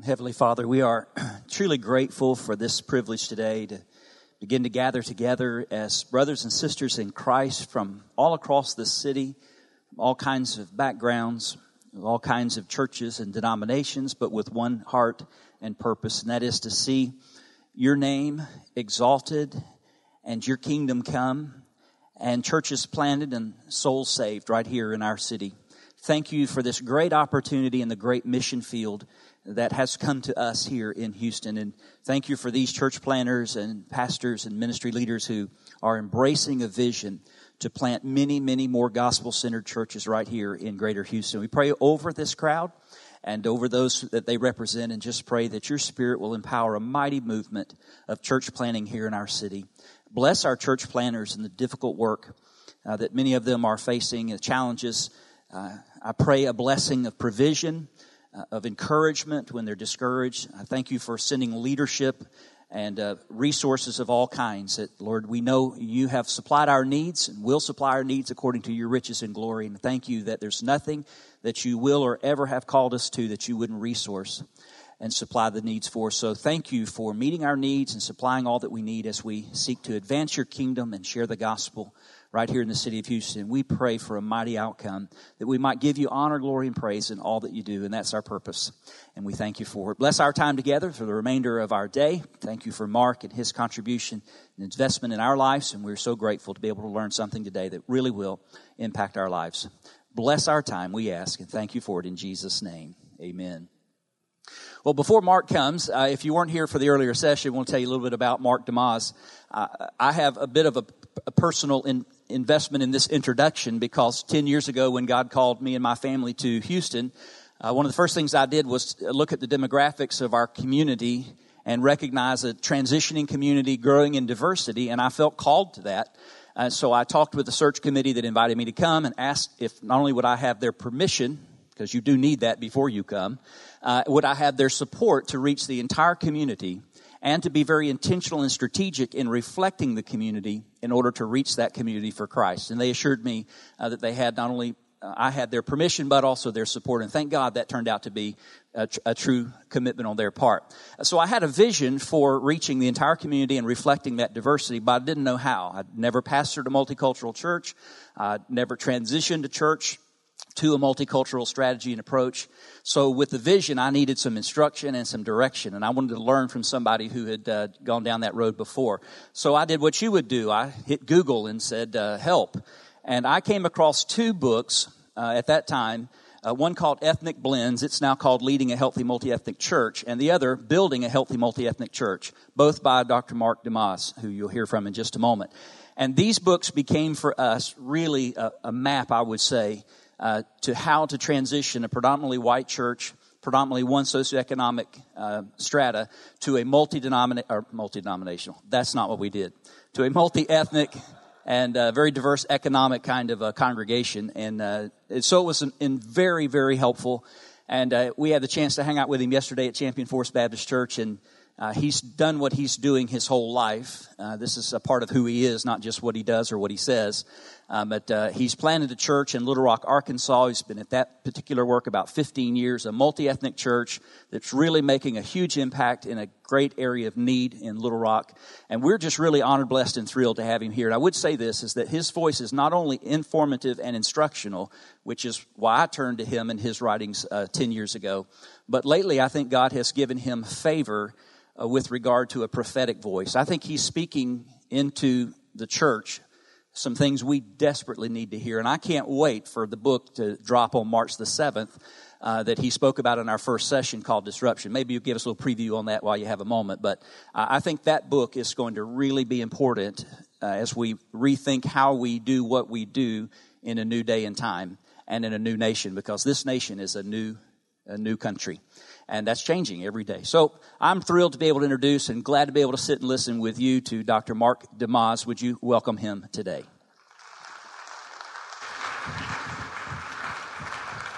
Heavenly Father, we are truly grateful for this privilege today to begin to gather together as brothers and sisters in Christ from all across the city, all kinds of backgrounds, all kinds of churches and denominations, but with one heart and purpose, and that is to see your name exalted and your kingdom come and churches planted and souls saved right here in our city. Thank you for this great opportunity and the great mission field that has come to us here in Houston. And thank you for these church planters and pastors and ministry leaders who are embracing a vision to plant many, many more gospel centered churches right here in greater Houston. We pray over this crowd and over those that they represent and just pray that your spirit will empower a mighty movement of church planting here in our city. Bless our church planters in the difficult work uh, that many of them are facing, the challenges. Uh, I pray a blessing of provision uh, of encouragement when they're discouraged. I thank you for sending leadership and uh, resources of all kinds. That, Lord, we know you have supplied our needs and will supply our needs according to your riches and glory. And thank you that there's nothing that you will or ever have called us to that you wouldn't resource and supply the needs for. So thank you for meeting our needs and supplying all that we need as we seek to advance your kingdom and share the gospel right here in the city of Houston. We pray for a mighty outcome that we might give you honor, glory, and praise in all that you do. And that's our purpose. And we thank you for it. Bless our time together for the remainder of our day. Thank you for Mark and his contribution and investment in our lives. And we're so grateful to be able to learn something today that really will impact our lives. Bless our time, we ask, and thank you for it in Jesus' name. Amen. Well, before Mark comes, uh, if you weren't here for the earlier session, we'll tell you a little bit about Mark DeYmaz. Uh, I have a bit of a, a personal in, investment in this introduction because 10 years ago when God called me and my family to Houston, uh, one of the first things I did was look at the demographics of our community and recognize a transitioning community growing in diversity, and I felt called to that. Uh, so I talked with the search committee that invited me to come and asked if not only would I have their permission, because you do need that before you come, uh, would I have their support to reach the entire community and to be very intentional and strategic in reflecting the community in order to reach that community for Christ. And they assured me uh, that they had not only uh, I had their permission, but also their support. And thank God that turned out to be a, tr- a, true commitment on their part. So I had a vision for reaching the entire community and reflecting that diversity, but I didn't know how. I'd never pastored a multicultural church. I'd never transitioned to church to a multicultural strategy and approach. So with the vision, I needed some instruction and some direction, and I wanted to learn from somebody who had uh, gone down that road before. So I did what you would do. I hit Google and said, uh, help. And I came across two books uh, at that time. Uh, one called Ethnic Blends. It's now called Leading a Healthy Multi-Ethnic Church. And the other, Building a Healthy Multi-Ethnic Church. Both by Dr. Mark DeYmaz, who you'll hear from in just a moment. And these books became for us really a, a map, I would say, uh, to how to transition a predominantly white church, predominantly one socioeconomic uh, strata, to a multi-denominational, or multi-denominational. That's not what we did. To a multi-ethnic and uh, very diverse economic kind of congregation. And uh, so it was in very, very helpful. And uh, we had the chance to hang out with him yesterday at Champion Forest Baptist Church, and uh, he's done what he's doing his whole life. Uh, this is a part of who he is, not just what he does or what he says. Um, but uh, he's planted a church in Little Rock, Arkansas. He's been at that particular work about 15 years, a multi ethnic church that's really making a huge impact in a great area of need in Little Rock. And we're just really honored, blessed, and thrilled to have him here. And I would say this is that his voice is not only informative and instructional, which is why I turned to him in his writings uh, 10 years ago, but lately I think God has given him favor uh, with regard to a prophetic voice. I think he's speaking into the church some things we desperately need to hear. And I can't wait for the book to drop on March the 7th uh, that he spoke about in our first session called Disruption. Maybe you'll give us a little preview on that while you have a moment. But uh, I think that book is going to really be important uh, as we rethink how we do what we do in a new day and time and in a new nation because this nation is a new, a new country and that's changing every day. So I'm thrilled to be able to introduce and glad to be able to sit and listen with you to Dr. Mark DeYmaz. Would you welcome him today?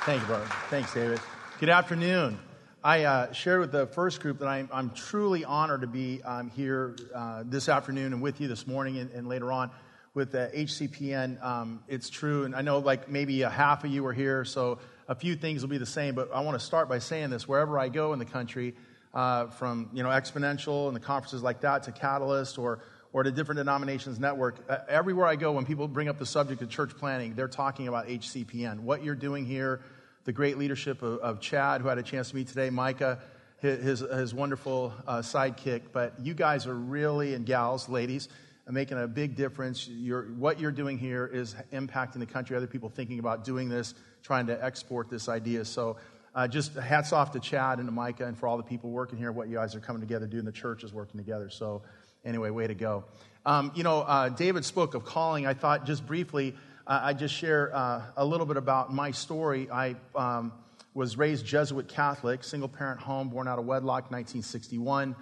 Thank you, brother. Thanks, David. Good afternoon. I uh, shared with the first group that I'm, I'm truly honored to be um, here uh, this afternoon and with you this morning and, and later on with the HCPN. Um, it's true, and I know like maybe a half of you are here, so a few things will be the same, but I want to start by saying this. Wherever I go in the country, uh, from you know Exponential and the conferences like that to Catalyst or or to different denominations network, uh, everywhere I go, when people bring up the subject of church planting they're talking about HCPN. What you're doing here, the great leadership of, of Chad, who had a chance to meet today, Micah, his, his wonderful uh, sidekick. But you guys are really, and gals, ladies, making a big difference. You're, what you're doing here is impacting the country. Other people thinking about doing this, trying to export this idea. So uh, just hats off to Chad and to Micah and for all the people working here, what you guys are coming together doing. The church is working together. So anyway, way to go. Um, you know, uh, David spoke of calling. I thought just briefly, uh, I'd just share uh, a little bit about my story. I um, was raised Jesuit Catholic, single parent home, born out of wedlock, 1961.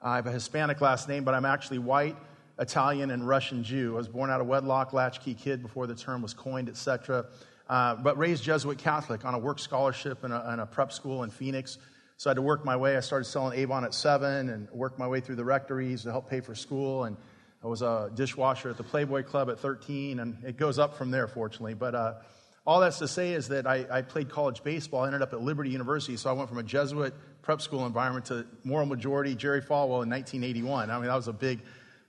I have a Hispanic last name, but I'm actually white. Italian and Russian Jew. I was born out of wedlock, latchkey kid before the term was coined, etc. Uh, but raised Jesuit Catholic on a work scholarship in a, in a, prep school in Phoenix. So I had to work my way. I started selling Avon at seven and worked my way through the rectories to help pay for school. And I was a dishwasher at the Playboy Club at 13, and it goes up from there, fortunately. But uh, all that's to say is that I, I, played college baseball. I ended up at Liberty University, so I went from a Jesuit prep school environment to moral majority Jerry Falwell in 1981. I mean, that was a big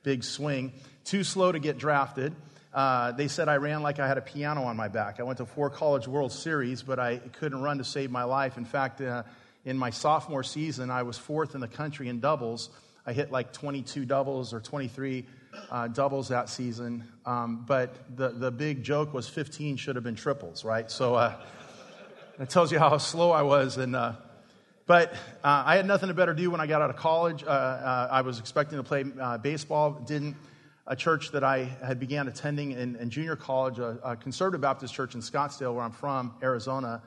big swing. Too slow to get drafted. Uh, they said I ran like I had a piano on my back. I went to four College World Series, but I couldn't run to save my life. In fact, uh, in my sophomore season, I was fourth in the country in doubles. I hit like 22 doubles or 23 uh, doubles that season. Um, but the, the big joke was 15 should have been triples, right? So uh, that tells you how slow I was. And uh, but uh, I had nothing to better do when I got out of college. Uh, uh, I was expecting to play uh, baseball. Didn't. A church that I had began attending in, in junior college, a, a, conservative Baptist church in Scottsdale, where I'm from, Arizona.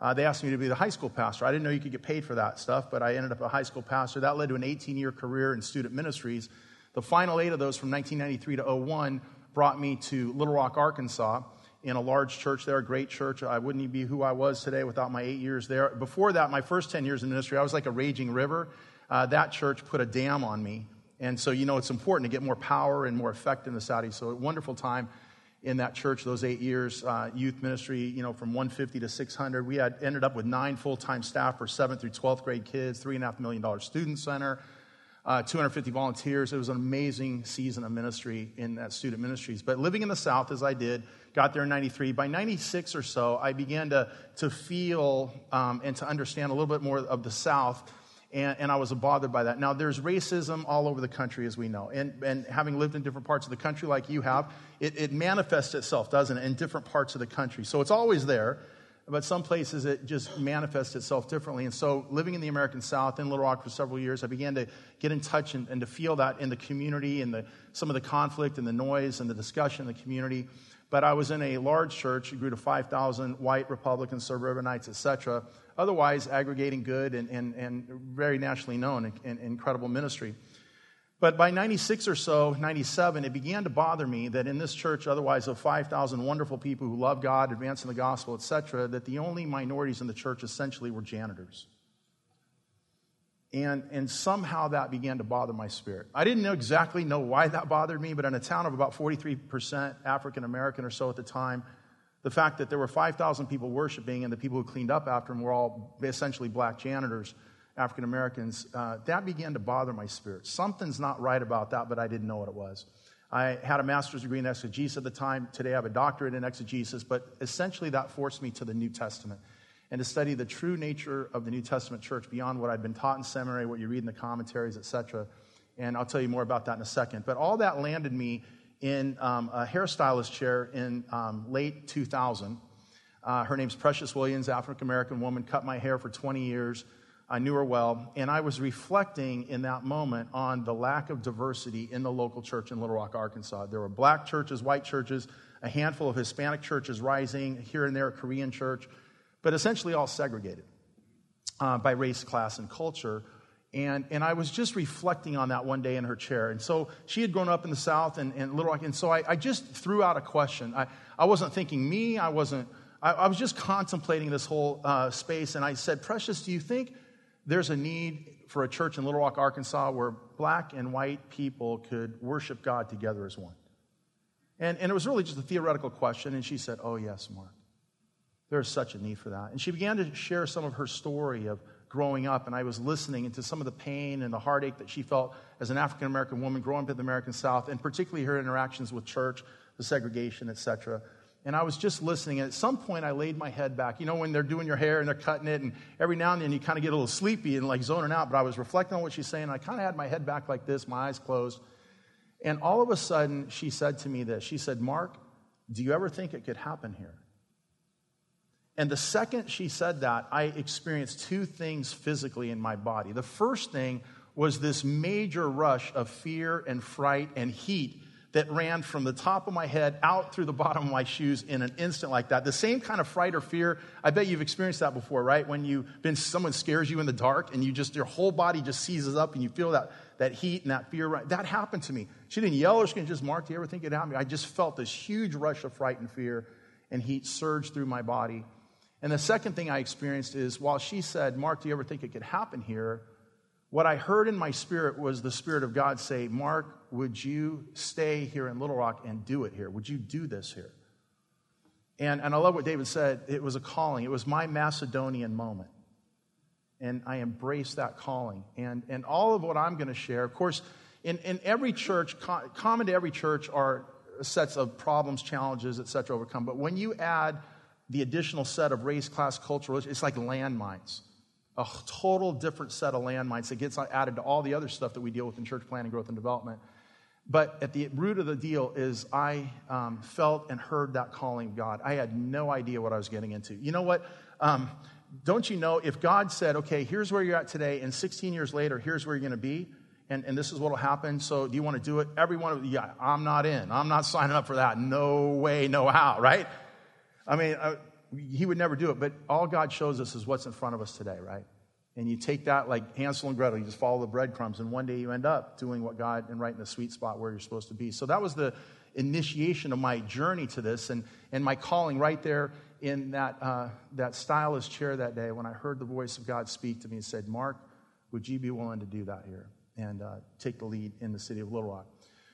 Uh, they asked me to be the high school pastor. I didn't know you could get paid for that stuff, but I ended up a high school pastor. That led to an 18 year career in student ministries. The final eight of those from 1993 to 01 brought me to Little Rock, Arkansas in a large church there, a great church. I wouldn't be who I was today without my eight years there. Before that, my first 10 years in ministry, I was like a raging river. Uh, that church put a dam on me. And so, you know, it's important to get more power and more effect in the Saudi. So, a wonderful time in that church those eight years, uh, youth ministry, you know, from 150 to 600. We had ended up with nine full time staff for 7th through 12th grade kids, $3.5 million student center, uh, 250 volunteers. It was an amazing season of ministry in that student ministries. But living in the South, as I did, got there in 93. By 96 or so, I began to, to feel um, and to understand a little bit more of the South. And, and, I was bothered by that. Now, there's racism all over the country, as we know. And, and having lived in different parts of the country like you have, it, it manifests itself, doesn't it, in different parts of the country. So it's always there, but some places it just manifests itself differently. And so, living in the American South in Little Rock for several years, I began to get in touch and, and to feel that in the community and the, some of the conflict and the noise and the discussion in the community. But I was in a large church, it grew to 5,000 white Republicans, suburbanites, etc. Otherwise, aggregating good and, and, and very nationally known and, incredible ministry. But by 96 or so, 97, it began to bother me that in this church, otherwise of 5,000 wonderful people who love God, advancing the gospel, etc., that the only minorities in the church essentially were janitors. And, and somehow that began to bother my spirit. I didn't know exactly know why that bothered me, but in a town of about 43% African American or so at the time, the fact that there were 5,000 people worshiping and the people who cleaned up after them were all essentially black janitors, African Americans, uh, that began to bother my spirit. Something's not right about that, but I didn't know what it was. I had a master's degree in exegesis at the time. Today I have a doctorate in exegesis, but essentially that forced me to the New Testament and to study the true nature of the New Testament church beyond what I'd been taught in seminary, what you read in the commentaries, etc. And I'll tell you more about that in a second. But all that landed me in um, a hairstylist chair in um, late 2000. Uh, her name's Precious Williams, African American woman, cut my hair for 20 years. I knew her well, and I was reflecting in that moment on the lack of diversity in the local church in Little Rock, Arkansas. There were black churches, white churches, a handful of Hispanic churches rising, here and there a Korean church but essentially all segregated uh, by race, class, and culture. And, and I was just reflecting on that one day in her chair. And so she had grown up in the South and, and Little Rock. And so I, I just threw out a question. I, I wasn't thinking me, I wasn't, I, I was just contemplating this whole uh, space. And I said, Precious, do you think there's a need for a church in Little Rock, Arkansas, where black and white people could worship God together as one? And, and it was really just a theoretical question. And she said, Oh, yes, Mark. There's such a need for that. And she began to share some of her story of growing up, and I was listening into some of the pain and the heartache that she felt as an African American woman growing up in the American South, and particularly her interactions with church, the segregation, etc. And I was just listening, and at some point I laid my head back. You know, when they're doing your hair and they're cutting it, and every now and then you kind of get a little sleepy and like zoning out, but I was reflecting on what she's saying, I kind of had my head back like this, my eyes closed. And all of a sudden, she said to me this She said, Mark, do you ever think it could happen here? And the second she said that, I experienced two things physically in my body. The first thing was this major rush of fear and fright and heat that ran from the top of my head out through the bottom of my shoes in an instant like that. The same kind of fright or fear, I bet you've experienced that before, right? When you've been someone scares you in the dark and you just your whole body just seizes up and you feel that that heat and that fear. Right? That happened to me. She didn't yell or she didn't just mark. Do you ever think it happened? I just felt this huge rush of fright and fear and heat surge through my body. And the second thing I experienced is while she said, Mark, do you ever think it could happen here? What I heard in my spirit was the Spirit of God say, Mark, would you stay here in Little Rock and do it here? Would you do this here? And, and I love what David said. It was a calling, it was my Macedonian moment. And I embraced that calling. And, and all of what I'm going to share, of course, in, in every church, common to every church are sets of problems, challenges, et cetera, overcome. But when you add the additional set of race, class, cultural, it's like landmines. A total different set of landmines that gets added to all the other stuff that we deal with in church planting, growth, and development. But at the root of the deal is I um, felt and heard that calling of God. I had no idea what I was getting into. You know what? Um, don't you know if God said, okay, here's where you're at today, and 16 years later, here's where you're going to be, and, and this is what will happen, so do you want to do it? Every one of you, yeah, I'm not in. I'm not signing up for that. No way, no how, right? I mean, uh, he would never do it, but all God shows us is what's in front of us today, right? And you take that like Hansel and Gretel, you just follow the breadcrumbs, and one day you end up doing what God and right in the sweet spot where you're supposed to be. So that was the initiation of my journey to this and, and my calling right there in that, uh, that stylist chair that day when I heard the voice of God speak to me and said, Mark, would you be willing to do that here and uh, take the lead in the city of Little Rock?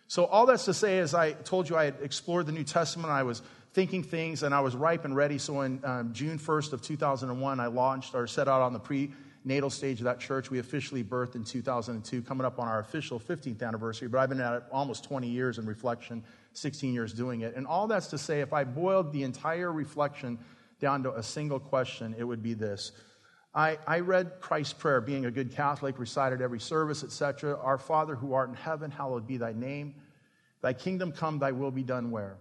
So, all that's to say, as I told you, I had explored the New Testament. I was thinking things and I was ripe and ready. So, on um, June 1st of 2001, I launched or set out on the prenatal stage of that church. We officially birthed in 2002, coming up on our official 15th anniversary. But I've been at it almost 20 years in reflection 16 years doing it. And all that's to say, if I boiled the entire reflection down to a single question, it would be this. I, I read Christ's Prayer, being a good Catholic, recited every service, etc. Our Father who art in heaven, hallowed be thy name. Thy kingdom come, thy will be done where?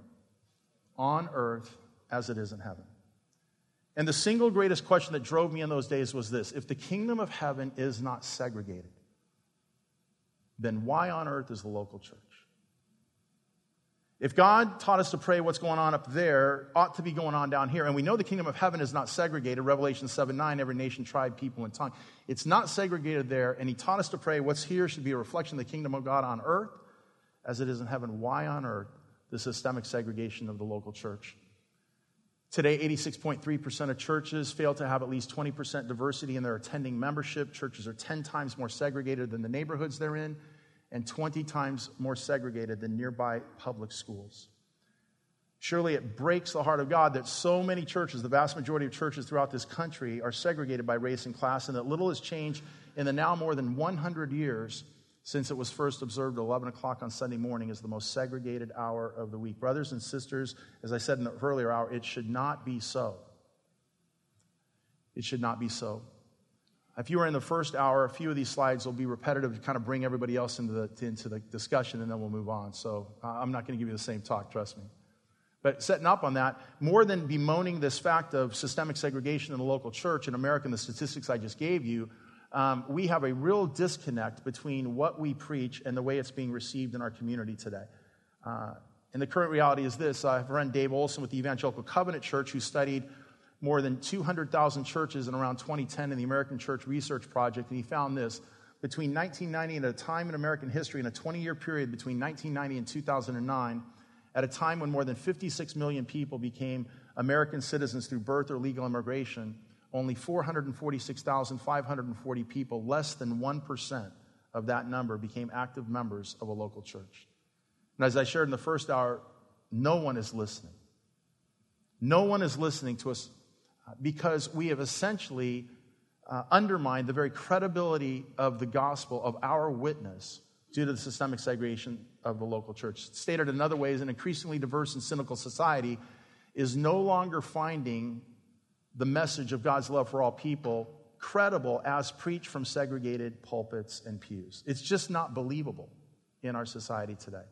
On earth as it is in heaven. And the single greatest question that drove me in those days was this if the kingdom of heaven is not segregated, then why on earth is the local church? If God taught us to pray what's going on up there, ought to be going on down here. And we know the kingdom of heaven is not segregated. Revelation 7 9, every nation, tribe, people, and tongue. It's not segregated there. And He taught us to pray what's here should be a reflection of the kingdom of God on earth as it is in heaven. Why on earth the systemic segregation of the local church? Today, 86.3% of churches fail to have at least 20% diversity in their attending membership. Churches are 10 times more segregated than the neighborhoods they're in and 20 times more segregated than nearby public schools. Surely it breaks the heart of God that so many churches, the vast majority of churches throughout this country, are segregated by race and class, and that little has changed in the now more than 100 years since it was first observed at 11 o'clock on Sunday morning as the most segregated hour of the week. Brothers and sisters, as I said in the earlier hour, it should not be so. It should not be so. If you are in the first hour, a few of these slides will be repetitive to kind of bring everybody else into the, into the discussion, and then we'll move on. So uh, I'm not going to give you the same talk, trust me. But setting up on that, more than bemoaning this fact of systemic segregation in the local church in America and the statistics I just gave you, um, we have a real disconnect between what we preach and the way it's being received in our community today. Uh, and the current reality is this I have a friend Dave Olson with the Evangelical Covenant Church who studied more than 200,000 churches in around 2010 in the American Church Research Project, and he found this. Between 1990 and a time in American history, in a 20 year period between 1990 and 2009, at a time when more than 56 million people became American citizens through birth or legal immigration, only 446,540 people, less than 1% of that number, became active members of a local church. And as I shared in the first hour, no one is listening. No one is listening to us because we have essentially uh, undermined the very credibility of the gospel of our witness due to the systemic segregation of the local church. Stated another way, is an increasingly diverse and cynical society is no longer finding the message of God's love for all people credible as preached from segregated pulpits and pews. It's just not believable in our society today.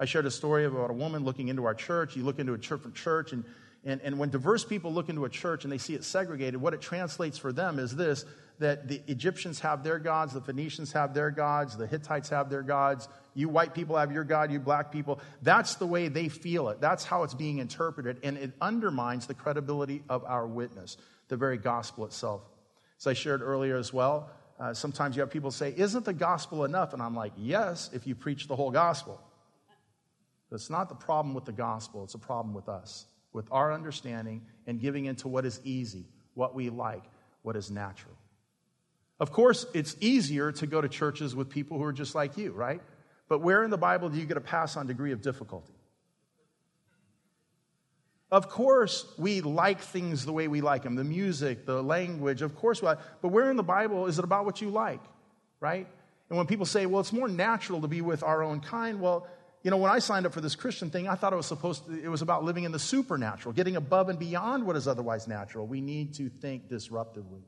I shared a story about a woman looking into our church. You look into a different church, and, and, and when diverse people look into a church and they see it segregated, what it translates for them is this that the Egyptians have their gods, the Phoenicians have their gods, the Hittites have their gods, you white people have your God, you black people. That's the way they feel it. That's how it's being interpreted, and it undermines the credibility of our witness, the very gospel itself. As I shared earlier as well, uh, sometimes you have people say, Isn't the gospel enough? And I'm like, Yes, if you preach the whole gospel. But it's not the problem with the gospel, it's a problem with us, with our understanding and giving into what is easy, what we like, what is natural. Of course, it's easier to go to churches with people who are just like you, right? But where in the Bible do you get a pass on degree of difficulty? Of course, we like things the way we like them the music, the language, of course. we. But where in the Bible is it about what you like, right? And when people say, well, it's more natural to be with our own kind, well, you know, when I signed up for this Christian thing, I thought it was supposed to, it was about living in the supernatural, getting above and beyond what is otherwise natural. We need to think disruptively.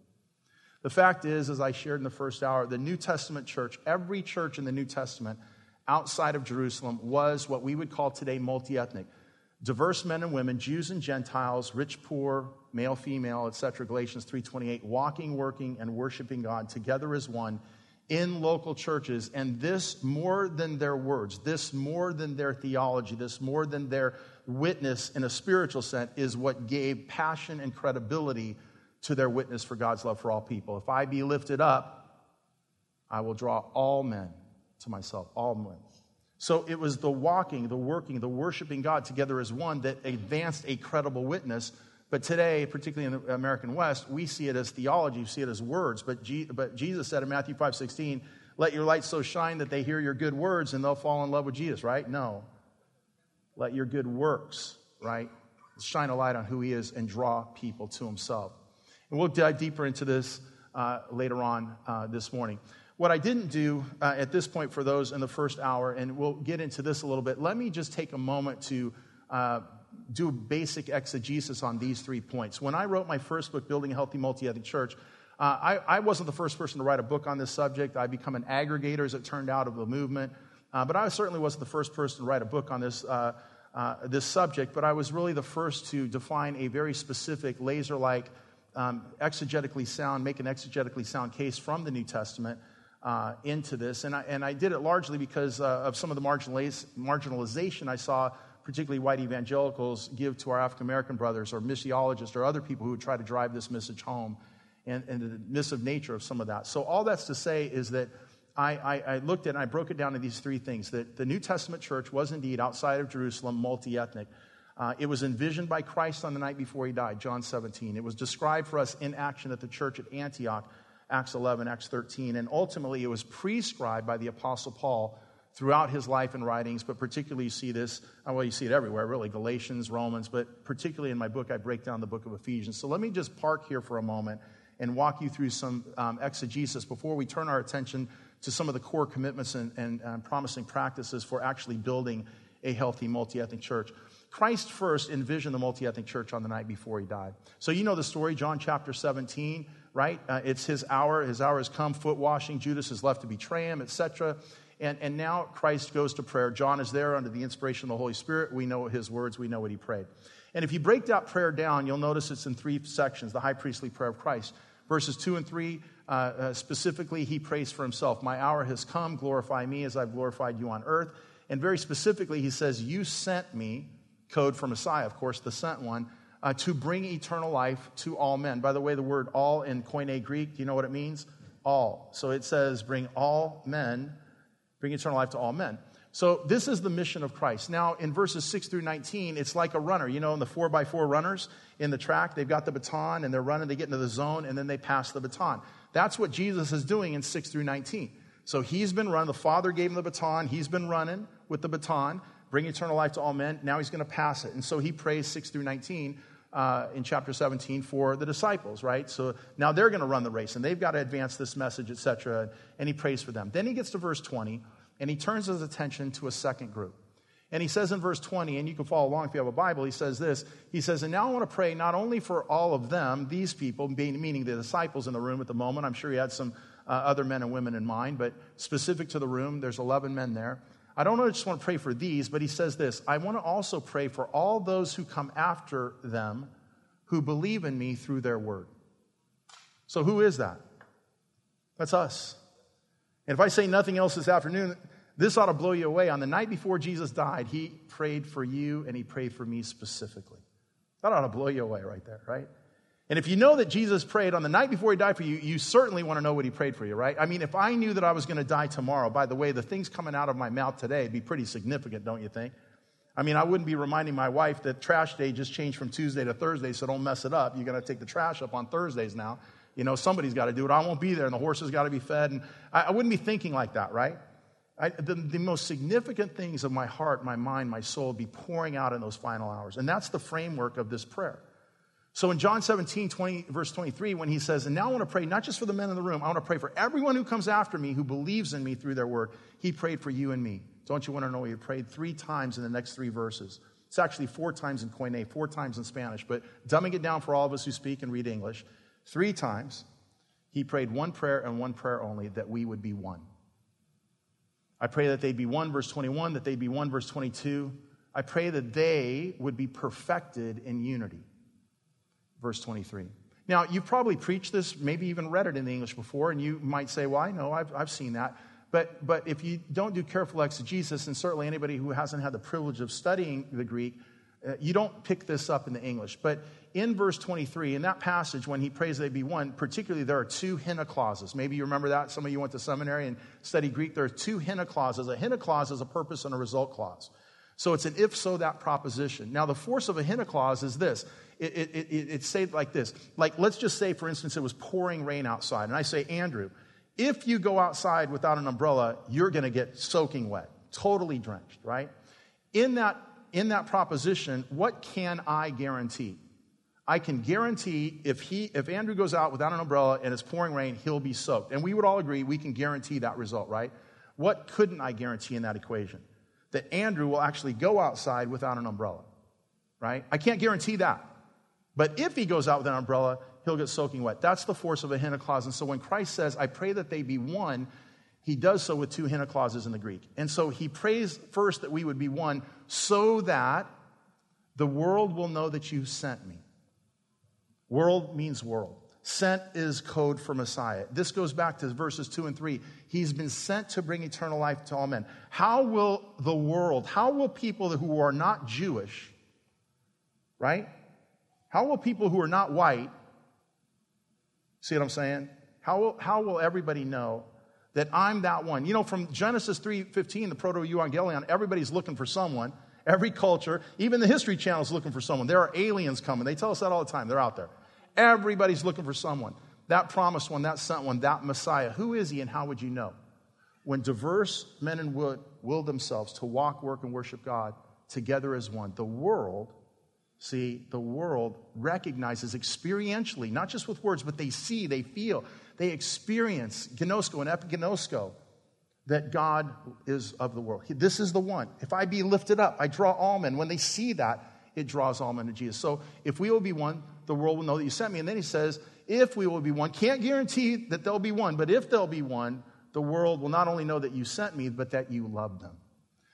The fact is, as I shared in the first hour, the New Testament church, every church in the New Testament outside of Jerusalem was what we would call today multi ethnic diverse men and women, Jews and Gentiles, rich, poor, male, female, etc. Galatians 3:28, walking, working and worshiping God together as one in local churches and this more than their words, this more than their theology, this more than their witness in a spiritual sense is what gave passion and credibility to their witness for God's love for all people. If I be lifted up, I will draw all men to myself, all men. So it was the walking, the working, the worshiping God together as one that advanced a credible witness. But today, particularly in the American West, we see it as theology, we see it as words. But, G- but Jesus said in Matthew 5 16, let your light so shine that they hear your good words and they'll fall in love with Jesus, right? No. Let your good works, right? Shine a light on who he is and draw people to himself. And we'll dive deeper into this uh, later on uh, this morning. What I didn't do uh, at this point for those in the first hour, and we'll get into this a little bit, let me just take a moment to uh, do a basic exegesis on these three points. When I wrote my first book, Building a Healthy Multi Ethnic Church, uh, I, I, wasn't the first person to write a book on this subject. I become an aggregator, as it turned out, of the movement. Uh, but I certainly wasn't the first person to write a book on this, this subject, but I was really the first to define a very specific, laser like, um, exegetically sound, make an exegetically sound case from the New Testament uh, into this. And I, and I did it largely because uh, of some of the marginalization I saw, particularly white evangelicals, give to our African American brothers or missiologists or other people who would try to drive this message home and, and the missive nature of some of that. So, all that's to say is that I, I, I looked at and I broke it down to these three things that the New Testament church was indeed outside of Jerusalem multi ethnic. Uh, it was envisioned by Christ on the night before he died, John 17. It was described for us in action at the church at Antioch Acts 11, Acts 13. And ultimately, it was prescribed by the Apostle Paul throughout his life and writings, but particularly you see this, uh, well, you see it everywhere, really, Galatians, Romans, but particularly in my book, I break down the book of Ephesians. So let me just park here for a moment and walk you through some um, exegesis before we turn our attention to some of the core commitments and, and um, promising practices for actually building a healthy multi ethnic church. Christ first envisioned the multi ethnic church on the night before he died. So you know the story, John chapter 17 right? Uh, it's his hour. His hour has come. Foot washing. Judas is left to betray him, etc. And, and now Christ goes to prayer. John is there under the inspiration of the Holy Spirit. We know his words. We know what he prayed. And if you break that prayer down, you'll notice it's in three sections the high priestly prayer of Christ. Verses 2 and 3, uh, uh, specifically, he prays for himself. My hour has come. Glorify me as I've glorified you on earth. And very specifically, he says, You sent me, code for Messiah, of course, the sent one, uh, to bring eternal life to all men. By the way, the word all in Koine Greek, do you know what it means? All. So it says, bring all men, bring eternal life to all men. So this is the mission of Christ. Now, in verses 6 through 19, it's like a runner. You know, in the 4 by 4 runners in the track, they've got the baton and they're running, they get into the zone, and then they pass the baton. That's what Jesus is doing in 6 through 19. So he's been running. The Father gave him the baton. He's been running with the baton bring eternal life to all men. Now he's going to pass it. And so he prays 6 through 19 uh, in chapter 17 for the disciples, right? So now they're going to run the race and they've got to advance this message, etc. And he prays for them. Then he gets to verse 20 and he turns his attention to a second group. And he says in verse 20, and you can follow along if you have a Bible, he says this. He says, And now I want to pray not only for all of them, these people, meaning the disciples in the room at the moment. I'm sure he had some uh, other men and women in mind, but specific to the room, there's 11 men there. I don't know, I just want to pray for these, but he says this I want to also pray for all those who come after them who believe in me through their word. So, who is that? That's us. And if I say nothing else this afternoon, this ought to blow you away. On the night before Jesus died, he prayed for you and he prayed for me specifically. That ought to blow you away right there, right? And if you know that Jesus prayed on the night before he died for you, you certainly want to know what he prayed for you, right? I mean, if I knew that I was going to die tomorrow, by the way, the things coming out of my mouth today would be pretty significant, don't you think? I mean, I wouldn't be reminding my wife that trash day just changed from Tuesday to Thursday, so don't mess it up. You're going to take the trash up on Thursdays now. You know, somebody's got to do it. I won't be there, and the horses got to be fed. And I, I, wouldn't be thinking like that, right? I, the, the most significant things of my heart, my mind, my soul be pouring out in those final hours. And that's the framework of this prayer. So in John 17, 20, verse 23, when he says, And now I want to pray not just for the men in the room, I want to pray for everyone who comes after me, who believes in me through their word. He prayed for you and me. Don't you want to know he prayed three times in the next three verses? It's actually four times in Koine, four times in Spanish, but dumbing it down for all of us who speak and read English, three times he prayed one prayer and one prayer only that we would be one. I pray that they'd be one, verse 21, that they'd be one, verse 22. I pray that they would be perfected in unity verse 23. Now, you've probably preached this, maybe even read it in the English before, and you might say, Well, I know, I've, I've seen that. But, but if you don't do careful exegesis, and certainly anybody who hasn't had the privilege of studying the Greek, uh, you don't pick this up in the English. But in verse 23, in that passage, when he prays they be one, particularly there are two hina clauses. Maybe you remember that. Some of you went to seminary and studied Greek. There are two hina clauses. A hina clause is a purpose and a result clause. So it's an if so that proposition. Now, the force of a hina clause is this it, it, it, it's said like this. Like, let's just say, for instance, it was pouring rain outside. And I say, Andrew, if you go outside without an umbrella, you're going to get soaking wet, totally drenched, right? In that, in that proposition, what can I guarantee? I can guarantee if he if Andrew goes out without an umbrella and it's pouring rain, he'll be soaked. And we would all agree we can guarantee that result, right? What couldn't I guarantee in that equation? That Andrew will actually go outside without an umbrella. Right? I can't guarantee that. But if he goes out with an umbrella, he'll get soaking wet. That's the force of a hina clause. And so when Christ says, I pray that they be one, he does so with two hina clauses in the Greek. And so he prays first that we would be one so that the world will know that you sent me. World means world. Sent is code for Messiah. This goes back to verses 2 and 3. He's been sent to bring eternal life to all men. How will the world, how will people who are not Jewish, right? How will people who are not white, see what I'm saying? How will, how will everybody know that I'm that one? You know, from Genesis 3.15, the proto-evangelion, everybody's looking for someone. Every culture, even the History Channel is looking for someone. There are aliens coming. They tell us that all the time. They're out there. Everybody's looking for someone. That promised one, that sent one, that Messiah. Who is he and how would you know? When diverse men and women will themselves to walk, work, and worship God together as one, the world See, the world recognizes experientially, not just with words, but they see, they feel, they experience, gnosko and epignosko, that God is of the world. This is the one. If I be lifted up, I draw all men. When they see that, it draws all men to Jesus. So if we will be one, the world will know that you sent me. And then he says, if we will be one, can't guarantee that there'll be one, but if there'll be one, the world will not only know that you sent me, but that you love them.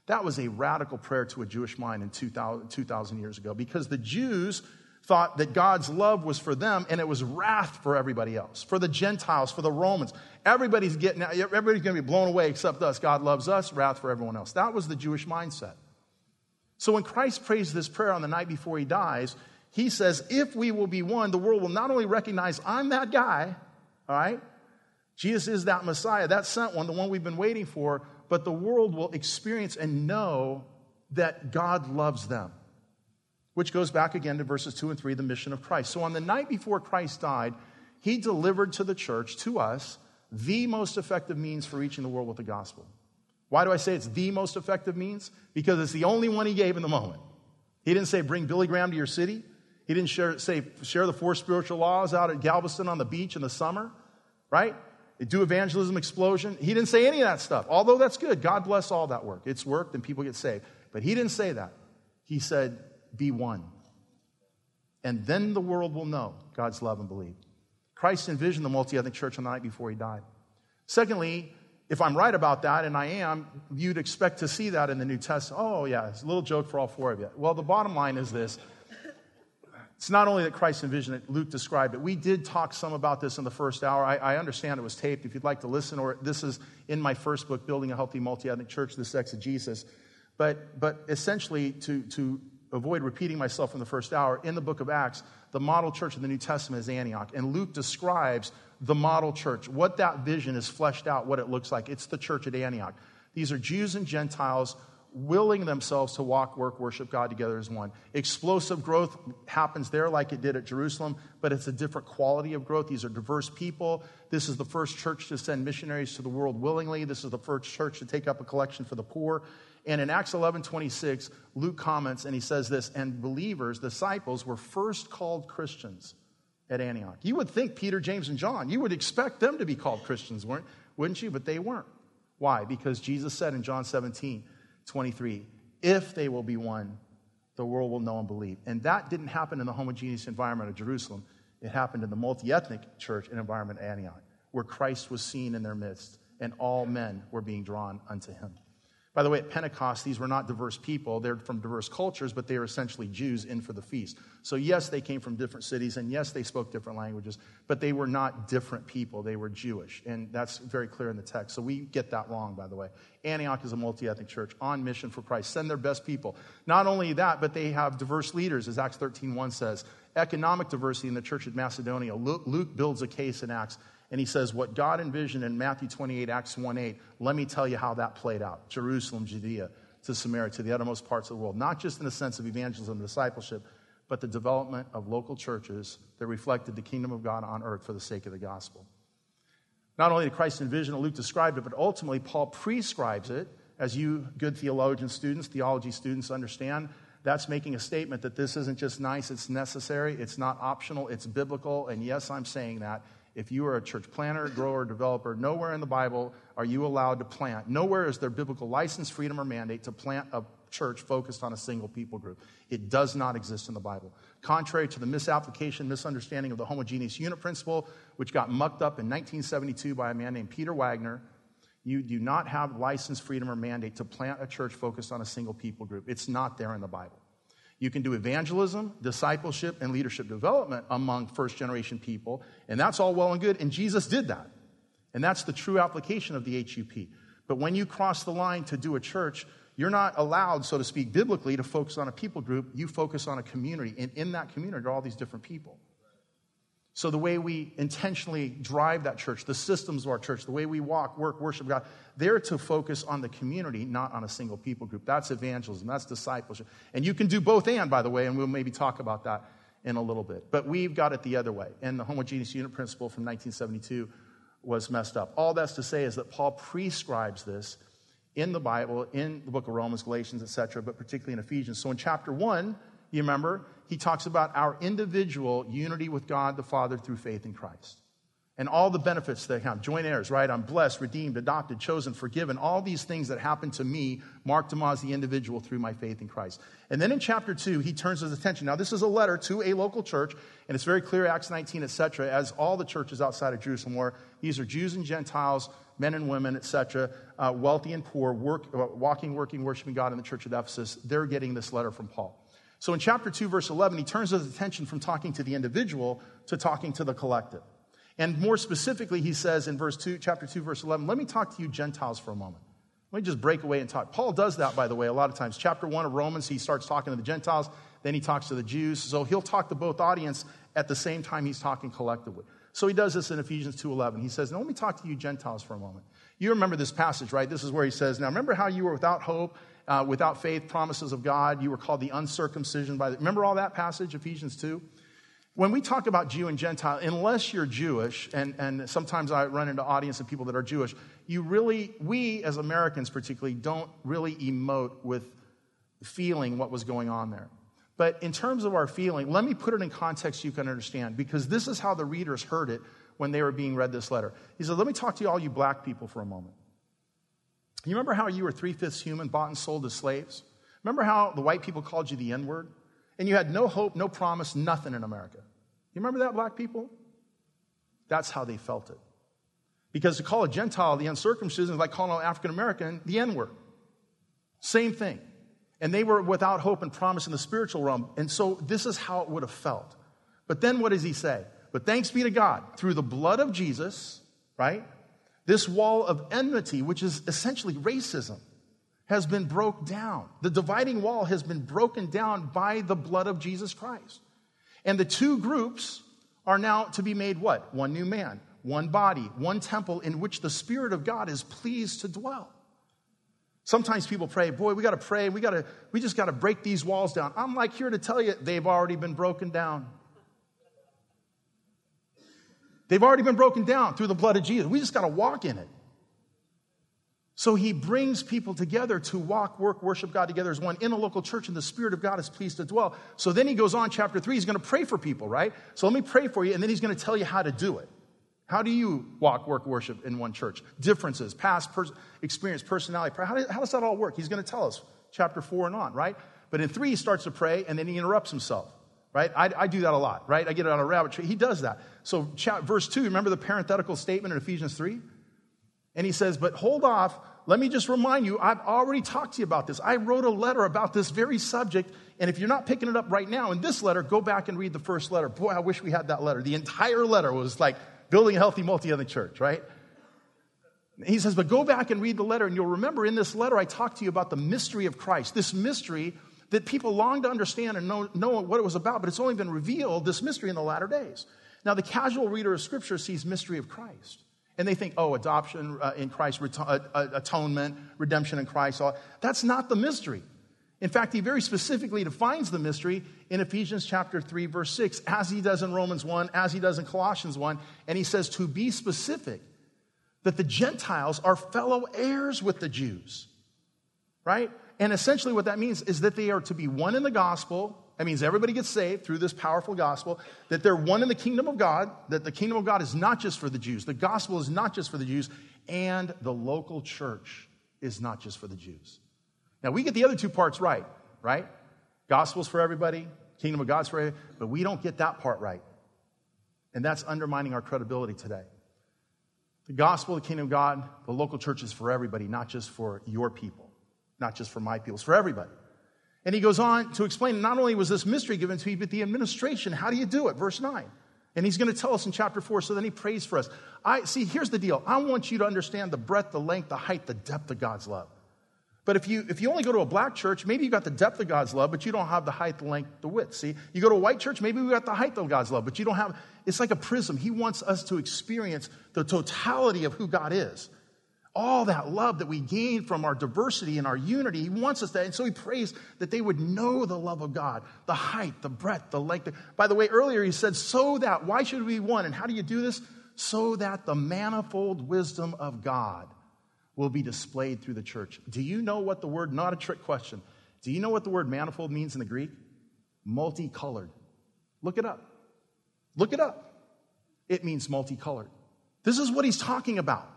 That was a radical prayer to a Jewish mind in 2000, 2,000 years ago because the Jews thought that God's love was for them and it was wrath for everybody else, for the Gentiles, for the Romans. Everybody's getting, everybody's going to be blown away except us. God loves us, wrath for everyone else. That was the Jewish mindset. So when Christ prays this prayer on the night before he dies, he says, if we will be one, the world will not only recognize I'm that guy, all right? Jesus is that Messiah, that sent one, the one we've been waiting for, but the world will experience and know that God loves them. Which goes back again to verses 2 and 3, the mission of Christ. So on the night before Christ died, he delivered to the church, to us, the most effective means for reaching the world with the gospel. Why do I say it's the most effective means? Because it's the only one he gave in the moment. He didn't say, bring Billy Graham to your city. He didn't share, say, share the four spiritual laws out at Galveston on the beach in the summer, right? Do evangelism explosion. He didn't say any of that stuff, although that's good. God bless all that work. It's worked and people get saved. But he didn't say that. He said, be one. And then the world will know God's love and believe. Christ envisioned the multi ethnic church on the night before he died. Secondly, if I'm right about that, and I am, you'd expect to see that in the New Testament. Oh, yeah, it's a little joke for all four of you. Well, the bottom line is this it's not only that Christ envisioned it, Luke described it. We did talk some about this in the first hour. I, I, understand it was taped. If you'd like to listen, or this is in my first book, Building a Healthy Multi Ethnic Church, This Exegesis. But, but essentially, to, to avoid repeating myself in the first hour, in the book of Acts, the model church in the New Testament is Antioch. And Luke describes the model church, what that vision is fleshed out, what it looks like. It's the church at Antioch. These are Jews and Gentiles willing themselves to walk, work, worship God together as one. Explosive growth happens there like it did at Jerusalem, but it's a different quality of growth. These are diverse people. This is the first church to send missionaries to the world willingly. This is the first church to take up a collection for the poor. And in Acts 11 26, Luke comments and he says this, and believers, disciples, were first called Christians at Antioch. You would think Peter, James, and John, you would expect them to be called Christians, weren't, wouldn't you? But they weren't. Why? Because Jesus said in John 17, 23, if they will be one, the world will know and believe. And that didn't happen in the homogeneous environment of Jerusalem. It happened in the multi ethnic church and environment at Antioch, where Christ was seen in their midst, and all men were being drawn unto him. By the way, at Pentecost, these were not diverse people. They're from diverse cultures, but they are essentially Jews in for the feast. So, yes, they came from different cities, and yes, they spoke different languages, but they were not different people. They were Jewish. And that's very clear in the text. So, we get that wrong, by the way. Antioch is a multi ethnic church on mission for Christ. Send their best people. Not only that, but they have diverse leaders, as Acts 13 1 says. Economic diversity in the church of Macedonia. Luke builds a case in Acts and he says, What God envisioned in Matthew 28, Acts 1 8, let me tell you how that played out. Jerusalem, Judea, to Samaria, to the uttermost parts of the world. Not just in the sense of evangelism and discipleship, but the development of local churches that reflected the kingdom of God on earth for the sake of the gospel. Not only did Christ envision it, Luke described it, but ultimately Paul prescribes it, as you good theologian students, theology students understand. That's making a statement that this isn't just nice, it's necessary, it's not optional, it's biblical. And yes, I'm saying that if you are a church planter, grower, developer, nowhere in the Bible are you allowed to plant. Nowhere is there biblical license, freedom, or mandate to plant a church focused on a single people group. It does not exist in the Bible. Contrary to the misapplication, misunderstanding of the homogeneous unit principle, which got mucked up in 1972 by a man named Peter Wagner, you do not have license, freedom, or mandate to plant a church focused on a single people group. It's not there in the Bible. You can do evangelism, discipleship, and leadership development among first generation people, and that's all well and good, and Jesus did that. And that's the true application of the HUP. But when you cross the line to do a church, you're not allowed, so to speak, biblically, to focus on a people group. You focus on a community, and in that community are all these different people. So, the way we intentionally drive that church, the systems of our church, the way we walk, work, worship God, they're to focus on the community, not on a single people group. That's evangelism, that's discipleship. And you can do both and, by the way, and we'll maybe talk about that in a little bit. But we've got it the other way. And the homogeneous unit principle from 1972 was messed up. All that's to say is that Paul prescribes this in the Bible, in the book of Romans, Galatians, etc., but particularly in Ephesians. So in chapter 1, you remember, he talks about our individual unity with God the Father through faith in Christ. And all the benefits that have. Joint heirs, right? I'm blessed, redeemed, adopted, chosen, forgiven. All these things that happen to me, mark them as the individual through my faith in Christ. And then in chapter 2, he turns his attention. Now, this is a letter to a local church, and it's very clear, Acts 19, etc., as all the churches outside of Jerusalem were. These are Jews and Gentiles, men and women, etc., uh, wealthy and poor, work, uh, walking, working, worshiping God in the church of Ephesus. They're getting this letter from Paul. So in chapter 2, verse 11, he turns his attention from talking to the individual to talking to the collective. And more specifically, he says in verse 2, chapter 2, verse 11, let me talk to you Gentiles for a moment. Let me just break away and talk. Paul does that, by the way, a lot of times. Chapter 1 of Romans, he starts talking to the Gentiles, then he talks to the Jews. So he'll talk to both audience at the same time he's talking collectively. So he does this in Ephesians 2.11. He says, now let me talk to you Gentiles for a moment. You remember this passage, right? This is where he says, now remember how you were without hope uh, without faith, promises of God. You were called the uncircumcision by the. Remember all that passage, Ephesians 2? When we talk about Jew and Gentile, unless you're Jewish, and, and sometimes I run into audience of people that are Jewish, you really, we as Americans particularly, don't really emote with feeling what was going on there. But in terms of our feeling, let me put it in context you can understand, because this is how the readers heard it when they were being read this letter. He said, Let me talk to you, all you black people, for a moment. You remember how you were three fifths human, bought and sold as slaves? Remember how the white people called you the N word? And you had no hope, no promise, nothing in America. You remember that, black people? That's how they felt it. Because to call a Gentile the uncircumcision is like calling an African American the N word. Same thing. And they were without hope and promise in the spiritual realm. And so this is how it would have felt. But then what does he say? But thanks be to God, through the blood of Jesus, right? This wall of enmity, which is essentially racism, has been broke down. The dividing wall has been broken down by the blood of Jesus Christ. And the two groups are now to be made what? One new man, one body, one temple in which the Spirit of God is pleased to dwell. Sometimes people pray, boy, we got to pray. We, gotta, we just got to break these walls down. I'm like here to tell you, they've already been broken down. They've already been broken down through the blood of Jesus. We just got to walk in it. So he brings people together to walk, work, worship God together as one in a local church, and the Spirit of God is pleased to dwell. So then he goes on, chapter three, he's going to pray for people, right? So let me pray for you, and then he's going to tell you how to do it. How do you walk, work, worship in one church? Differences, past pers- experience, personality. How, do, how does that all work? He's going to tell us, chapter four and on, right? But in three, he starts to pray and then he interrupts himself, right? I, I do that a lot, right? I get it on a rabbit trail. He does that. So, chat, verse two, remember the parenthetical statement in Ephesians 3? And he says, But hold off, let me just remind you, I've already talked to you about this. I wrote a letter about this very subject. And if you're not picking it up right now in this letter, go back and read the first letter. Boy, I wish we had that letter. The entire letter was like building a healthy multi ethnic church, right? He says, but go back and read the letter, and you'll remember in this letter I talked to you about the mystery of Christ, this mystery that people long to understand and know, know what it was about, but it's only been revealed, this mystery, in the latter days. Now, the casual reader of Scripture sees mystery of Christ. And they think, oh, adoption uh, in Christ, uh, uh, atonement, redemption in Christ. All. That's not the mystery. In fact, he very specifically defines the mystery in Ephesians chapter 3, verse 6, as he does in Romans 1, as he does in Colossians 1. And he says, to be specific, that the Gentiles are fellow heirs with the Jews, right? And essentially, what that means is that they are to be one in the gospel. That means everybody gets saved through this powerful gospel, that they're one in the kingdom of God, that the kingdom of God is not just for the Jews, the gospel is not just for the Jews, and the local church is not just for the Jews. Now, we get the other two parts right, right? Gospel's for everybody, kingdom of God's for everybody, but we don't get that part right. And that's undermining our credibility today. The gospel, the kingdom of God, the local church is for everybody, not just for your people, not just for my people, it's for everybody. And he goes on to explain not only was this mystery given to you, but the administration. How do you do it? Verse 9. And he's going to tell us in chapter 4, so then he prays for us. I see, here's the deal. I want you to understand the breadth, the length, the height, the depth of God's love. But if you, if you only go to a black church, maybe you got the depth of God's love, but you don't have the height, the length, the width. See, you go to a white church, maybe we got the height of God's love, but you don't have, it's like a prism. He wants us to experience the totality of who God is. All that love that we gain from our diversity and our unity, He wants us that. And so He prays that they would know the love of God, the height, the breadth, the length. By the way, earlier He said, so that, why should we be one? And how do you do this? So that the manifold wisdom of God will be displayed through the church. Do you know what the word, not a trick question, do you know what the word manifold means in the Greek? Multicolored. Look it up. Look it up. It means multicolored. This is what he's talking about.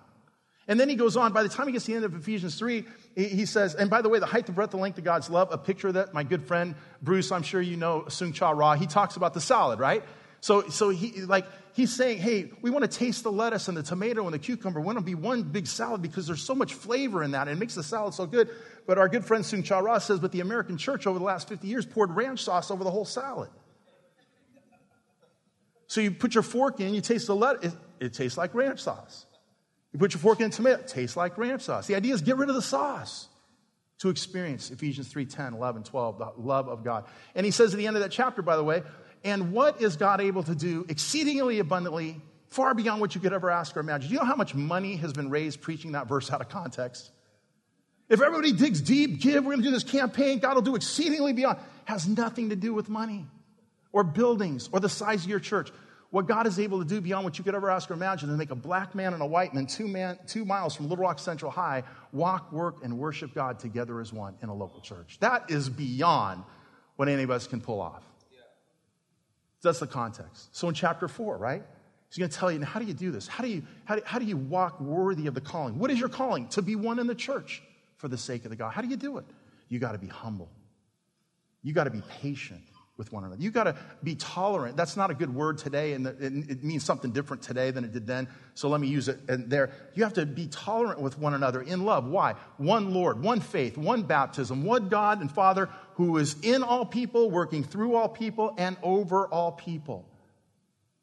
And then he goes on, by the time he gets to the end of Ephesians 3, he says, and by the way, the height, the breadth, the length of God's love, a picture that my good friend Bruce, I'm sure you know, Soong-Chan Rah, he talks about the salad, right? So, so he, like, he's saying, hey, we want to taste the lettuce and the tomato and the cucumber. We want to be one big salad because there's so much flavor in that. And it makes the salad so good. But our good friend Soong-Chan Rah says, but the American church over the last 50 years poured ranch sauce over the whole salad. So you put your fork in, you taste the lettuce, it, it tastes like ranch sauce. You put your fork in a tomato, it tastes like ranch sauce. The idea is get rid of the sauce to experience Ephesians 3 10, 11, 12, the love of God. And he says at the end of that chapter, by the way, and what is God able to do exceedingly abundantly, far beyond what you could ever ask or imagine? Do you know how much money has been raised preaching that verse out of context? If everybody digs deep, give, we're going to do this campaign, God will do exceedingly beyond. Has nothing to do with money or buildings or the size of your church. What God is able to do beyond what you could ever ask or imagine is make a black man and a white man two, man, two miles from Little Rock Central High walk, work, and worship God together as one in a local church. That is beyond what any of us can pull off. That's the context. So in chapter four, right? He's going to tell you, now, how do you do this? How do you, how do, how do you walk worthy of the calling? What is your calling? To be one in the church for the sake of the God. How do you do it? You got to be humble. You got to be patient with one another. You got to be tolerant. That's not a good word today, and it means something different today than it did then. So let me use it and there. You have to be tolerant with one another in love. Why? One Lord, one faith, one baptism, one God and Father who is in all people, working through all people, and over all people.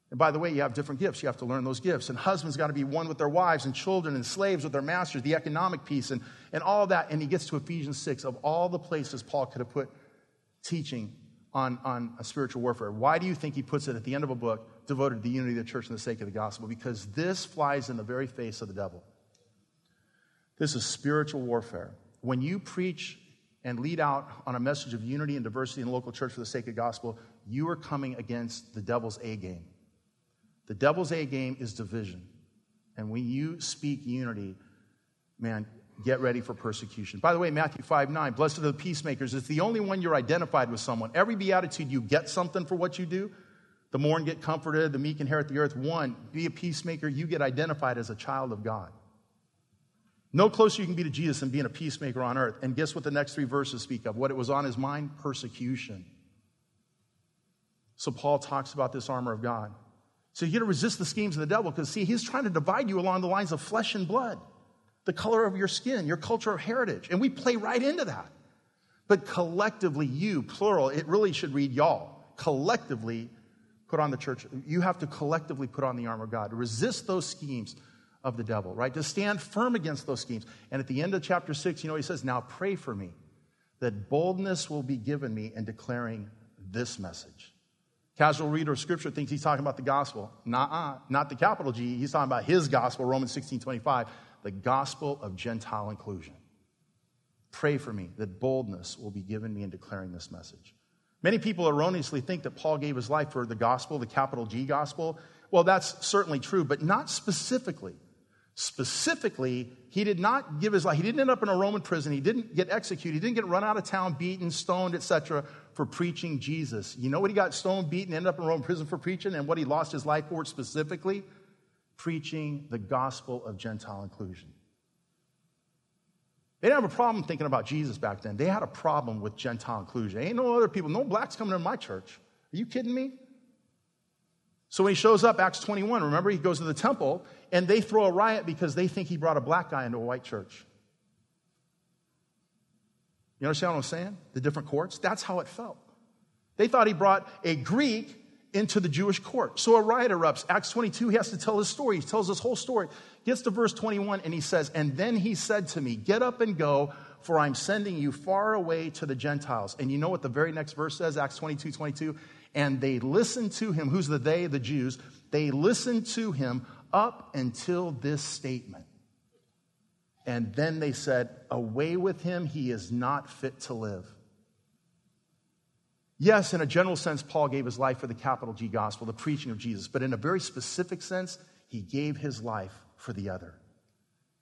And by the way, you have different gifts. You have to learn those gifts. And husbands got to be one with their wives, and children, and slaves with their masters, the economic piece, and, and all that. And he gets to Ephesians 6 of all the places Paul could have put teaching on, on a spiritual warfare. Why do you think he puts it at the end of a book devoted to the unity of the church and the sake of the gospel? Because this flies in the very face of the devil. This is spiritual warfare. When you preach and lead out on a message of unity and diversity in the local church for the sake of the gospel, you are coming against the devil's A game. The devil's A game is division. And when you speak unity, man, get ready for persecution. By the way, Matthew 5 9, blessed are the peacemakers. It's the only one you're identified with someone. Every beatitude, you get something for what you do. The mourn get comforted, the meek inherit the earth. One, be a peacemaker, you get identified as a child of God. No closer you can be to Jesus than being a peacemaker on earth. And guess what the next three verses speak of? What it was on his mind? Persecution. So Paul talks about this armor of God. So you got to resist the schemes of the devil because, see, he's trying to divide you along the lines of flesh and blood the color of your skin, your cultural heritage. And we play right into that. But collectively, you, plural, it really should read y'all, collectively put on the church. You have to collectively put on the armor of God to resist those schemes of the devil, right? To stand firm against those schemes. And at the end of chapter six, you know, he says, Now pray for me that boldness will be given me in declaring this message. Casual reader of scripture thinks he's talking about the gospel. Nah, not the capital G. He's talking about his gospel, Romans 16 25 the gospel of Gentile inclusion. Pray for me that boldness will be given me in declaring this message. Many people erroneously think that Paul gave his life for the gospel, the capital G gospel. Well, that's certainly true, but not specifically. Specifically, he did not give his life. He didn't end up in a Roman prison. He didn't get executed. He didn't get run out of town, beaten, stoned, etc., for preaching Jesus. You know what he got stoned, beaten, ended up in a Roman prison for preaching, and what he lost his life for specifically? Preaching the gospel of Gentile inclusion. They didn't have a problem thinking about Jesus back then. They had a problem with Gentile inclusion. Ain't no other people, no blacks coming to my church. Are you kidding me? So when he shows up, Acts 21, remember he goes to the temple and they throw a riot because they think he brought a black guy into a white church. You understand what I'm saying? The different courts? That's how it felt. They thought he brought a Greek into the Jewish court. So a riot erupts. Acts 22, he has to tell his story. He tells his whole story. Gets to verse 21 and he says, And then he said to me, Get up and go, for I'm sending you far away to the Gentiles. And you know what the very next verse says, Acts 22, 22? And they listened to him. Who's the they? The Jews. They listened to him up until this statement. And then they said, Away with him, he is not fit to live. Yes, in a general sense, Paul gave his life for the capital G gospel, the preaching of Jesus, but in a very specific sense, he gave his life for the other.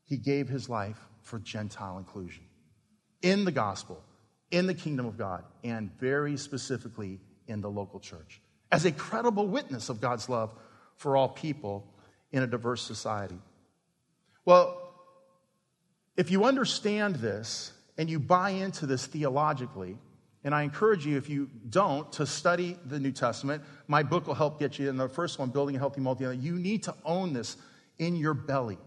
He gave his life for Gentile inclusion in the gospel, in the kingdom of God, and very specifically in the local church as a credible witness of God's love for all people in a diverse society. Well, if you understand this and you buy into this theologically, and I encourage you, if you don't, to study the New Testament. My book will help get you in the first one, Building a Healthy Multi. You need to own this in your belly.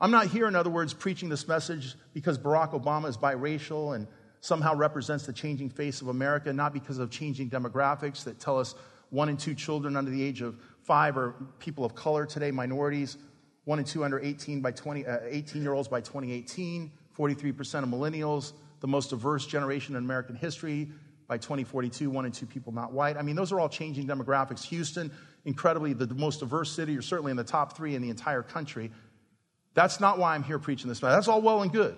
I'm not here, in other words, preaching this message because Barack Obama is biracial and somehow represents the changing face of America, not because of changing demographics that tell us one in two children under the age of five are people of color today, minorities, one in two under 18 by 20, uh, 18 year olds by 2018, 43% of millennials, the most diverse generation in American history. By 2042, one in two people not white. I mean, those are all changing demographics. Houston, incredibly the most diverse city, or certainly in the top three in the entire country. That's not why I'm here preaching this. That's all well and good.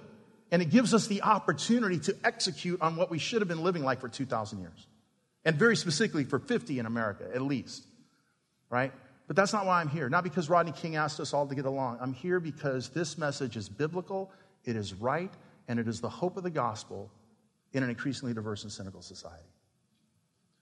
And it gives us the opportunity to execute on what we should have been living like for 2,000 years. And very specifically for 50 in America, at least. Right? But that's not why I'm here. Not because Rodney King asked us all to get along. I'm here because this message is biblical, it is right, and it is the hope of the gospel in an increasingly diverse and cynical society.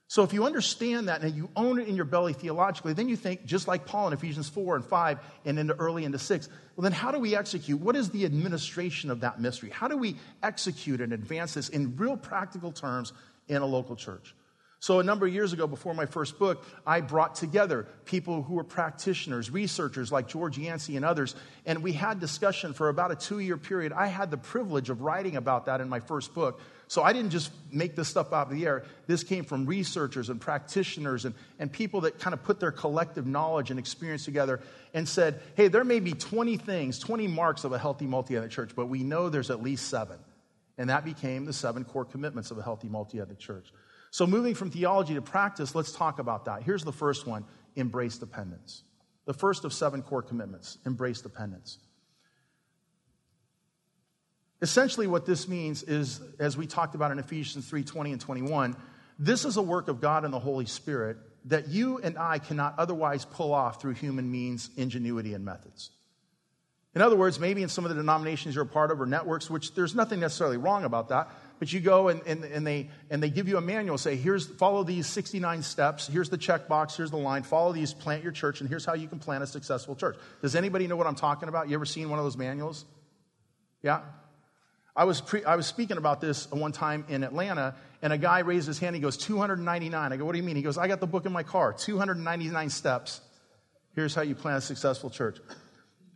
So if you understand that and you own it in your belly theologically, then you think, just like Paul in Ephesians 4 and 5 and into early into 6, well, then how do we execute? What is the administration of that mystery? How do we execute and advance this in real practical terms in a local church? So, a number of years ago, before my first book, I brought together people who were practitioners, researchers like George Yancey and others, and we had discussion for about a two year period. I had the privilege of writing about that in my first book. So, I didn't just make this stuff out of the air. This came from researchers and practitioners and, and people that kind of put their collective knowledge and experience together and said, hey, there may be 20 things, 20 marks of a healthy multi ethnic church, but we know there's at least seven. And that became the seven core commitments of a healthy multi ethnic church. So, moving from theology to practice, let's talk about that. Here's the first one embrace dependence. The first of seven core commitments embrace dependence. Essentially, what this means is, as we talked about in Ephesians 3 20 and 21, this is a work of God and the Holy Spirit that you and I cannot otherwise pull off through human means, ingenuity, and methods. In other words, maybe in some of the denominations you're a part of or networks, which there's nothing necessarily wrong about that, but you go and, and, and, they, and they give you a manual, say, here's, follow these 69 steps, here's the checkbox, here's the line, follow these, plant your church, and here's how you can plant a successful church. Does anybody know what I'm talking about? You ever seen one of those manuals? Yeah? I was, pre, I was speaking about this one time in Atlanta, and a guy raised his hand. He goes, 299. I go, what do you mean? He goes, I got the book in my car, 299 steps. Here's how you plant a successful church.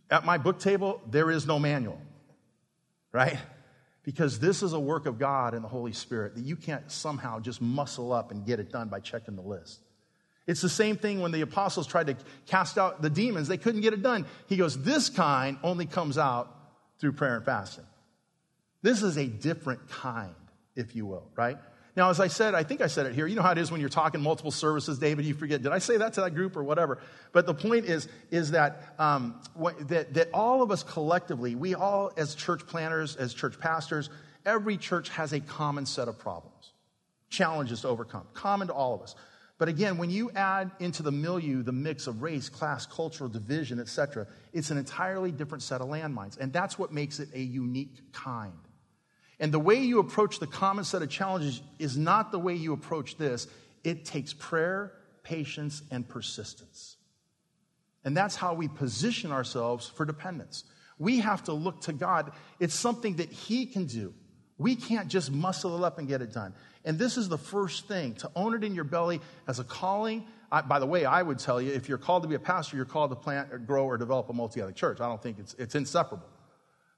At my book table, there is no manual, right? Because this is a work of God and the Holy Spirit that you can't somehow just muscle up and get it done by checking the list. It's the same thing when the apostles tried to cast out the demons, they couldn't get it done. He goes, This kind only comes out through prayer and fasting. This is a different kind, if you will, right? Now, as I said, I think I said it here. You know how it is when you're talking multiple services, David, you forget, did I say that to that group or whatever? But the point is, is that, um, what, that, that all of us collectively, we all, as church planters, as church pastors, every church has a common set of problems, challenges to overcome, common to all of us. But again, when you add into the milieu the mix of race, class, cultural division, etc., it's an entirely different set of landmines. And that's what makes it a unique kind. And the way you approach the common set of challenges is not the way you approach this. It takes prayer, patience, and persistence. And that's how we position ourselves for dependence. We have to look to God. It's something that He can do. We can't just muscle it up and get it done. And this is the first thing to own it in your belly as a calling. I, by the way, I would tell you if you're called to be a pastor, you're called to plant or grow or develop a multi ethnic church. I don't think it's, it's inseparable.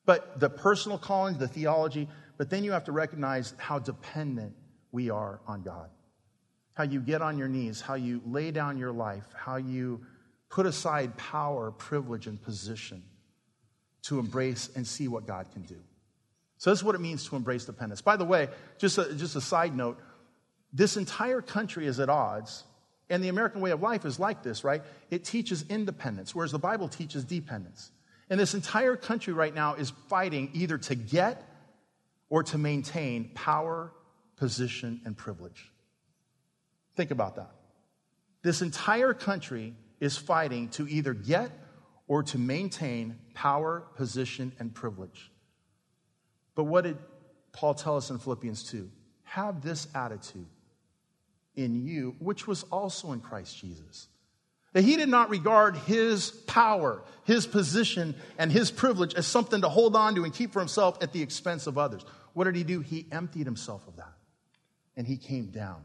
But the personal calling, the theology, but then you have to recognize how dependent we are on God. How you get on your knees, how you lay down your life, how you put aside power, privilege, and position to embrace and see what God can do. So, this is what it means to embrace dependence. By the way, just a, just a side note this entire country is at odds, and the American way of life is like this, right? It teaches independence, whereas the Bible teaches dependence. And this entire country right now is fighting either to get or to maintain power, position, and privilege. Think about that. This entire country is fighting to either get or to maintain power, position, and privilege. But what did Paul tell us in Philippians 2? Have this attitude in you, which was also in Christ Jesus. That he did not regard his power, his position, and his privilege as something to hold on to and keep for himself at the expense of others. What did he do? He emptied himself of that. And he came down.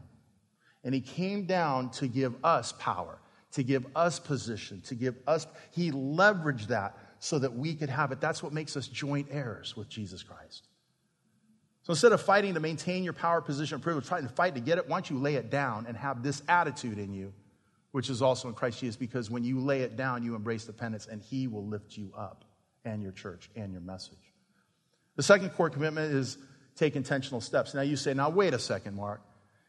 And he came down to give us power, to give us position, to give us. He leveraged that so that we could have it. That's what makes us joint heirs with Jesus Christ. So instead of fighting to maintain your power, position, privilege, trying to fight to get it, why don't you lay it down and have this attitude in you, which is also in Christ Jesus, because when you lay it down, you embrace dependence, and He will lift you up and your church and your message. The second core commitment is take intentional steps. Now you say, now wait a second, Mark.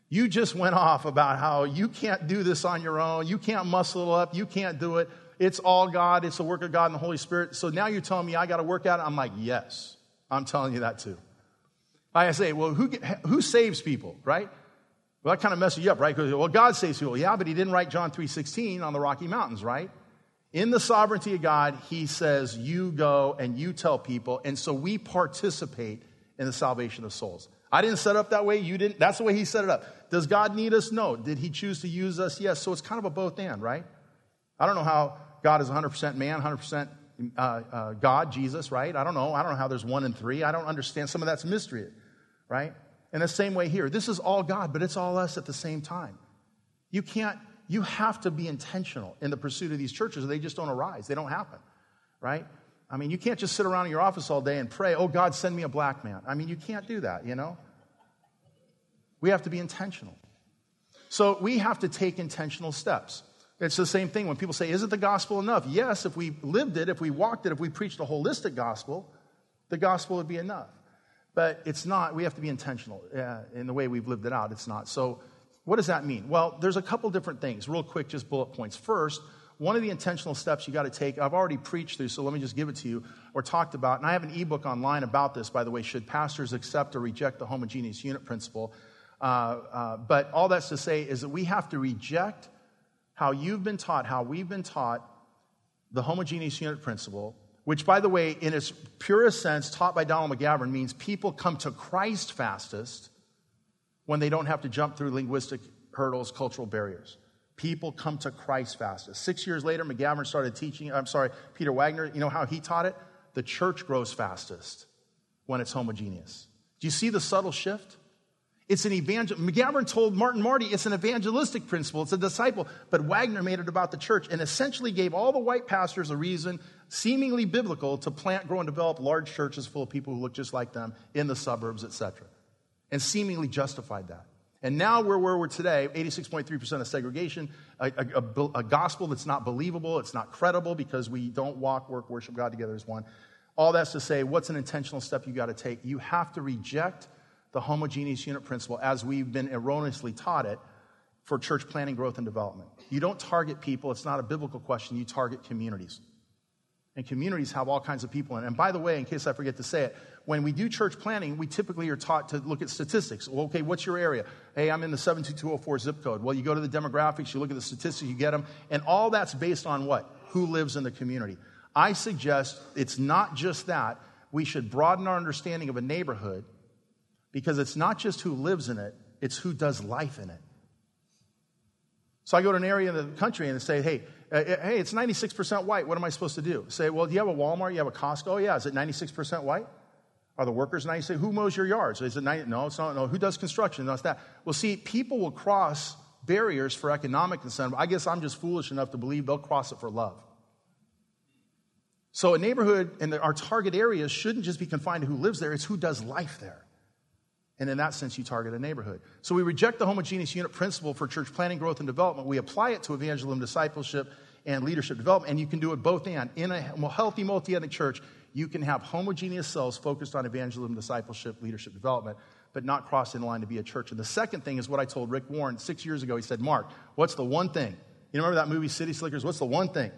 You just went off about how you can't do this on your own. You can't muscle up. You can't do it. It's all God. It's the work of God and the Holy Spirit. So now you're telling me I got to work it? I'm like, yes. I'm telling you that too. I say, well, who, who saves people, right? Well, that kind of messes you up, right? Well, God saves people. Yeah, but he didn't write John 3.16 on the Rocky Mountains, right? In the sovereignty of God, he says, you go and you tell people. And so we participate in the salvation of souls. I didn't set up that way. You didn't. That's the way he set it up. Does God need us? No. Did he choose to use us? Yes. So it's kind of a both and, right? I don't know how God is 100% man, 100% uh, uh, God, Jesus, right? I don't know. I don't know how there's one and three. I don't understand. Some of that's mystery, right? In the same way here, this is all God, but it's all us at the same time. You can't, you have to be intentional in the pursuit of these churches, they just don't arise. They don't happen, right? I mean, you can't just sit around in your office all day and pray, oh, God, send me a black man. I mean, you can't do that, you know? We have to be intentional. So we have to take intentional steps. It's the same thing when people say, Isn't the gospel enough? Yes, if we lived it, if we walked it, if we preached a holistic gospel, the gospel would be enough. But it's not. We have to be intentional uh, in the way we've lived it out. It's not. So, what does that mean? Well, there's a couple different things. Real quick, just bullet points. First, one of the intentional steps you got to take, I've already preached through, so let me just give it to you, or talked about, and I have an ebook online about this, by the way, should pastors accept or reject the homogeneous unit principle. Uh, uh, but all that's to say is that we have to reject how you've been taught, how we've been taught the homogeneous unit principle, which, by the way, in its purest sense, taught by Donald McGavran, means people come to Christ fastest when they don't have to jump through linguistic hurdles, cultural barriers. People come to Christ fastest. Six years later, McGavran started teaching, I'm sorry, Peter Wagner, you know how he taught it? The church grows fastest when it's homogeneous. Do you see the subtle shift? It's an evangel. McGavran told Martin Marty it's an evangelistic principle. It's a disciple. But Wagner made it about the church and essentially gave all the white pastors a reason, seemingly biblical, to plant, grow, and develop large churches full of people who look just like them in the suburbs, etc. And seemingly justified that. And now we're where we're today 86.3% of segregation, a, a, a, a gospel that's not believable, it's not credible because we don't walk, work, worship God together as one. All that's to say, what's an intentional step you got to take? You have to reject the homogeneous unit principle as we've been erroneously taught it for church planting, growth, and development. You don't target people, it's not a biblical question, you target communities. And communities have all kinds of people in it. And by the way, in case I forget to say it, when we do church planting, we typically are taught to look at statistics. Well, okay, what's your area? Hey, I'm in the 72204 zip code. Well, you go to the demographics, you look at the statistics, you get them, and all that's based on what? Who lives in the community. I suggest it's not just that. We should broaden our understanding of a neighborhood because it's not just who lives in it, it's who does life in it. So I go to an area in the country and say, hey, uh, uh hey, it's 96% white. What am I supposed to do? Say, well, do you have a Walmart? You have a Costco? Oh, yeah. Is it 96% white? Are the workers 96? Who mows your yards? Is it 90? No, it's not. No. Who does construction? No, it's that. Well, see, people will cross barriers for economic incentive. I guess I'm just foolish enough to believe they'll cross it for love. So a neighborhood and our target areas shouldn't just be confined to who lives there, it's who does life there. And in that sense, you target a neighborhood. So we reject the homogeneous unit principle for church planting, growth, and development. We apply it to evangelism, discipleship, and leadership development. And you can do it both and. In a healthy multi ethnic church, you can have homogeneous cells focused on evangelism, discipleship, leadership development, but not cross in line to be a church. And the second thing is what I told Rick Warren six years ago. He said, Mark, what's the one thing? You remember that movie, City Slickers? What's the one thing?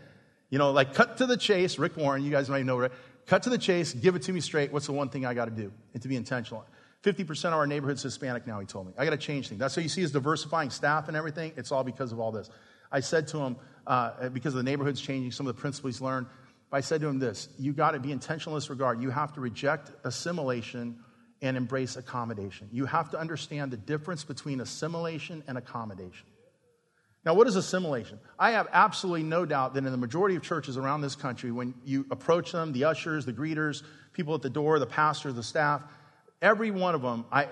You know, like cut to the chase. Rick Warren, you guys might know, right? Cut to the chase, give it to me straight. What's the one thing I got to do? And to be intentional. 50% of our neighborhood's Hispanic now, he told me. I got to change things. That's how you see his diversifying staff and everything. It's all because of all this. I said to him, uh, because the neighborhood's changing, some of the principles he's learned, I said to him this you got to be intentional in this regard. You have to reject assimilation and embrace accommodation. You have to understand the difference between assimilation and accommodation. Now, what is assimilation? I have absolutely no doubt that in the majority of churches around this country, when you approach them, the ushers, the greeters, people at the door, the pastor, the staff, every one of them, I,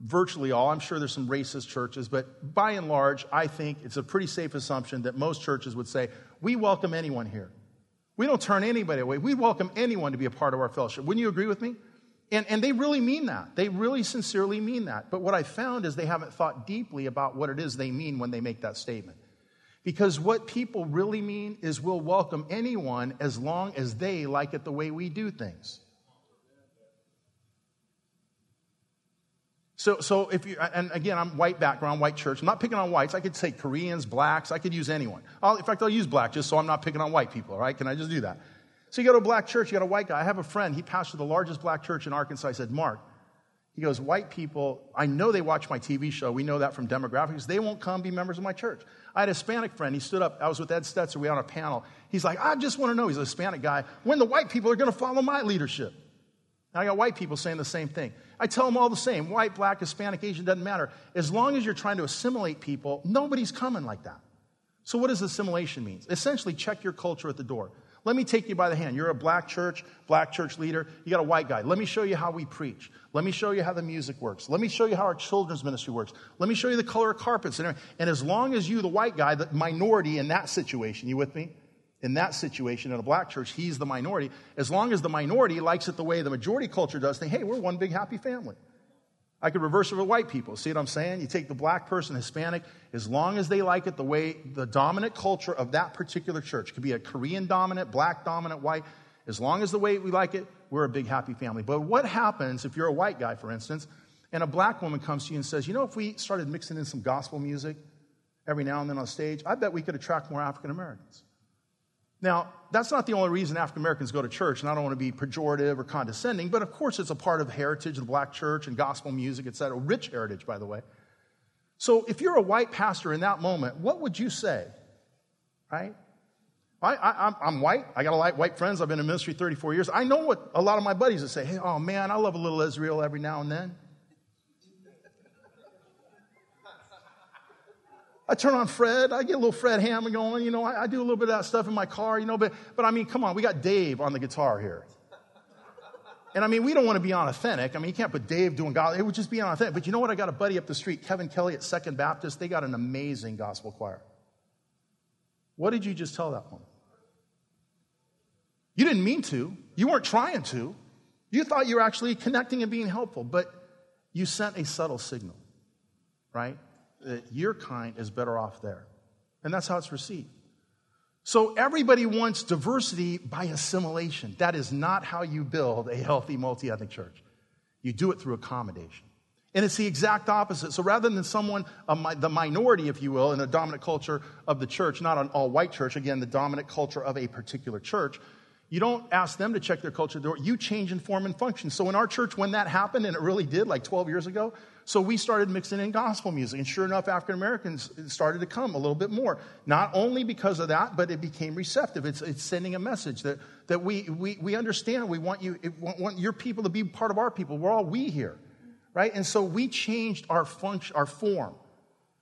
virtually all, I'm sure there's some racist churches, but by and large, I think it's a pretty safe assumption that most churches would say, we welcome anyone here. We don't turn anybody away. We welcome anyone to be a part of our fellowship. Wouldn't you agree with me? And, and they really mean that. They really sincerely mean that. But what I found is they haven't thought deeply about what it is they mean when they make that statement. Because what people really mean is we'll welcome anyone as long as they like it the way we do things. So, so if you, and again, I'm white background, white church. I'm not picking on whites. I could say Koreans, blacks. I could use anyone. I'll, in fact, I'll use black just so I'm not picking on white people, all right? Can I just do that? So you go to a black church, you got a white guy. I have a friend, he pastored the largest black church in Arkansas. I said, Mark, he goes, white people, I know they watch my TV show. We know that from demographics. They won't come be members of my church. I had a Hispanic friend. He stood up. I was with Ed Stetzer. We were on a panel. He's like, I just want to know, he's a Hispanic guy, when the white people are going to follow my leadership. And I got white people saying the same thing. I tell them all the same white, black, Hispanic, Asian, doesn't matter. As long as you're trying to assimilate people, nobody's coming like that. So, what does assimilation mean? Essentially, check your culture at the door. Let me take you by the hand. You're a black church, black church leader. You got a white guy. Let me show you how we preach. Let me show you how the music works. Let me show you how our children's ministry works. Let me show you the color of carpets. And, and as long as you, the white guy, the minority in that situation, you with me? In that situation, in a black church, he's the minority. As long as the minority likes it the way the majority culture does, think, hey, we're one big happy family. I could reverse it with white people. See what I'm saying? You take the black person, Hispanic, as long as they like it the way the dominant culture of that particular church could be a Korean dominant, black dominant, white. As long as the way we like it, we're a big happy family. But what happens if you're a white guy, for instance, and a black woman comes to you and says, You know, if we started mixing in some gospel music every now and then on stage, I bet we could attract more African Americans. Now, that's not the only reason African Americans go to church, and I don't want to be pejorative or condescending, but of course it's a part of heritage, of the black church and gospel music, et cetera. Rich heritage, by the way. So if you're a white pastor in that moment, what would you say? Right? I, am white. I got a lot of white friends. I've been in ministry 34 years. I know what a lot of my buddies would say. Hey, oh man, I love a little Israel every now and then. I turn on Fred. I get a little Fred Hammond going. You know, I, I, do a little bit of that stuff in my car, you know, but, but I mean, come on, we got Dave on the guitar here. And I mean, we don't want to be unauthentic. I mean, you can't put Dave doing God. It would just be unauthentic. But you know what? I got a buddy up the street, Kevin Kelly at Second Baptist. They got an amazing gospel choir. What did you just tell that woman? You didn't mean to. You weren't trying to. You thought you were actually connecting and being helpful, but you sent a subtle signal, right? That your kind is better off there. And that's how it's received. So everybody wants diversity by assimilation. That is not how you build a healthy multi ethnic church. You do it through accommodation. And it's the exact opposite. So rather than someone, the minority, if you will, in the dominant culture of the church, not an all white church, again, the dominant culture of a particular church, you don't ask them to check their culture. You change in form and function. So in our church, when that happened, and it really did, like 12 years ago, so we started mixing in gospel music. And sure enough, African Americans started to come a little bit more. Not only because of that, but it became receptive. It's, it's sending a message that, that we, we, we understand. We want, you, want your people to be part of our people. We're all we here, right? And so we changed our function, our form.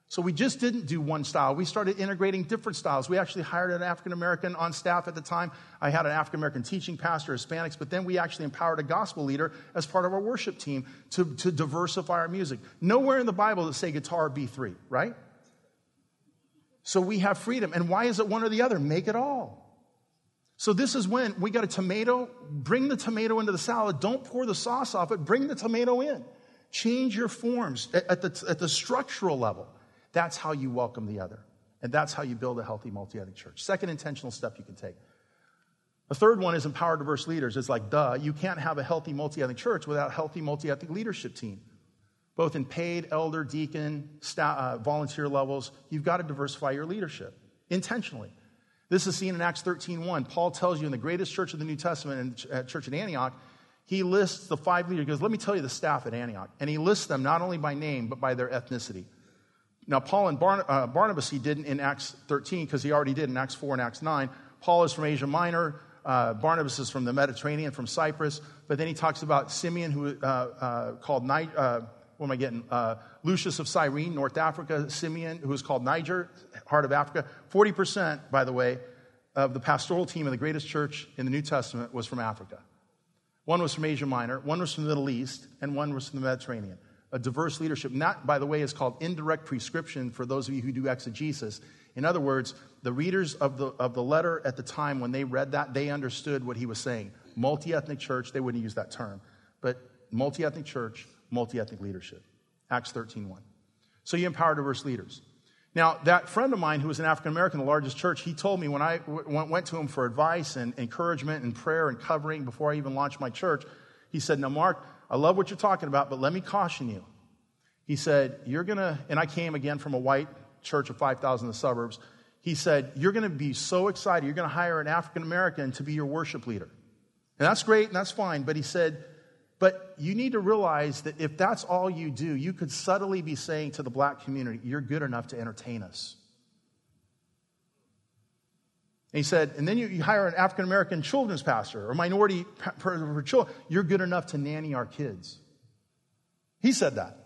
So we just didn't do one style. We started integrating different styles. We actually hired an African American on staff at the time. I had an African American teaching pastor, Hispanics, but then we actually empowered a gospel leader as part of our worship team to, to diversify our music. Nowhere in the Bible does say guitar B3, right? So we have freedom. And why is it one or the other? Make it all. So this is when we got a tomato, bring the tomato into the salad. Don't pour the sauce off it, bring the tomato in. Change your forms at the, at the structural level. That's how you welcome the other. And that's how you build a healthy multi ethnic church. Second intentional step you can take. The third one is empower diverse leaders. It's like, duh, you can't have a healthy multi ethnic church without a healthy multi ethnic leadership team. Both in paid, elder, deacon, staff, uh, volunteer levels, you've got to diversify your leadership intentionally. This is seen in Acts 13.1. Paul tells you in the greatest church of the New Testament, in church at Antioch, he lists the five leaders. He goes, let me tell you the staff at Antioch. And he lists them not only by name, but by their ethnicity. Now, Paul and uh, Barnabas, he didn't in Acts 13 because he already did in Acts 4 and Acts 9. Paul is from Asia Minor. Uh, Barnabas is from the Mediterranean, from Cyprus. But then he talks about Simeon, who uh, uh called Ni- uh, what am I getting? Uh, Lucius of Cyrene, North Africa. Simeon, who is called Niger, heart of Africa. 40%, by the way, of the pastoral team of the greatest church in the New Testament was from Africa. One was from Asia Minor, one was from the Middle East, and one was from the Mediterranean a diverse leadership. And that, by the way, is called indirect prescription for those of you who do exegesis. In other words, the readers of the, of the letter at the time, when they read that, they understood what he was saying. Multi ethnic church, they wouldn't use that term, but multi ethnic church, multi ethnic leadership. Acts 13 1. So you empower diverse leaders. Now, that friend of mine who was an African American, the largest church, he told me when I w- went to him for advice and encouragement and prayer and covering before I even launched my church, he said, Now, Mark, I love what you're talking about, but let me caution you. He said, You're going to, and I came again from a white church of 5,000 in the suburbs. He said, You're going to be so excited. You're going to hire an African American to be your worship leader. And that's great and that's fine. But he said, But you need to realize that if that's all you do, you could subtly be saying to the black community, You're good enough to entertain us. And he said, and then you, you hire an African American children's pastor or minority for children. You're good enough to nanny our kids. He said that.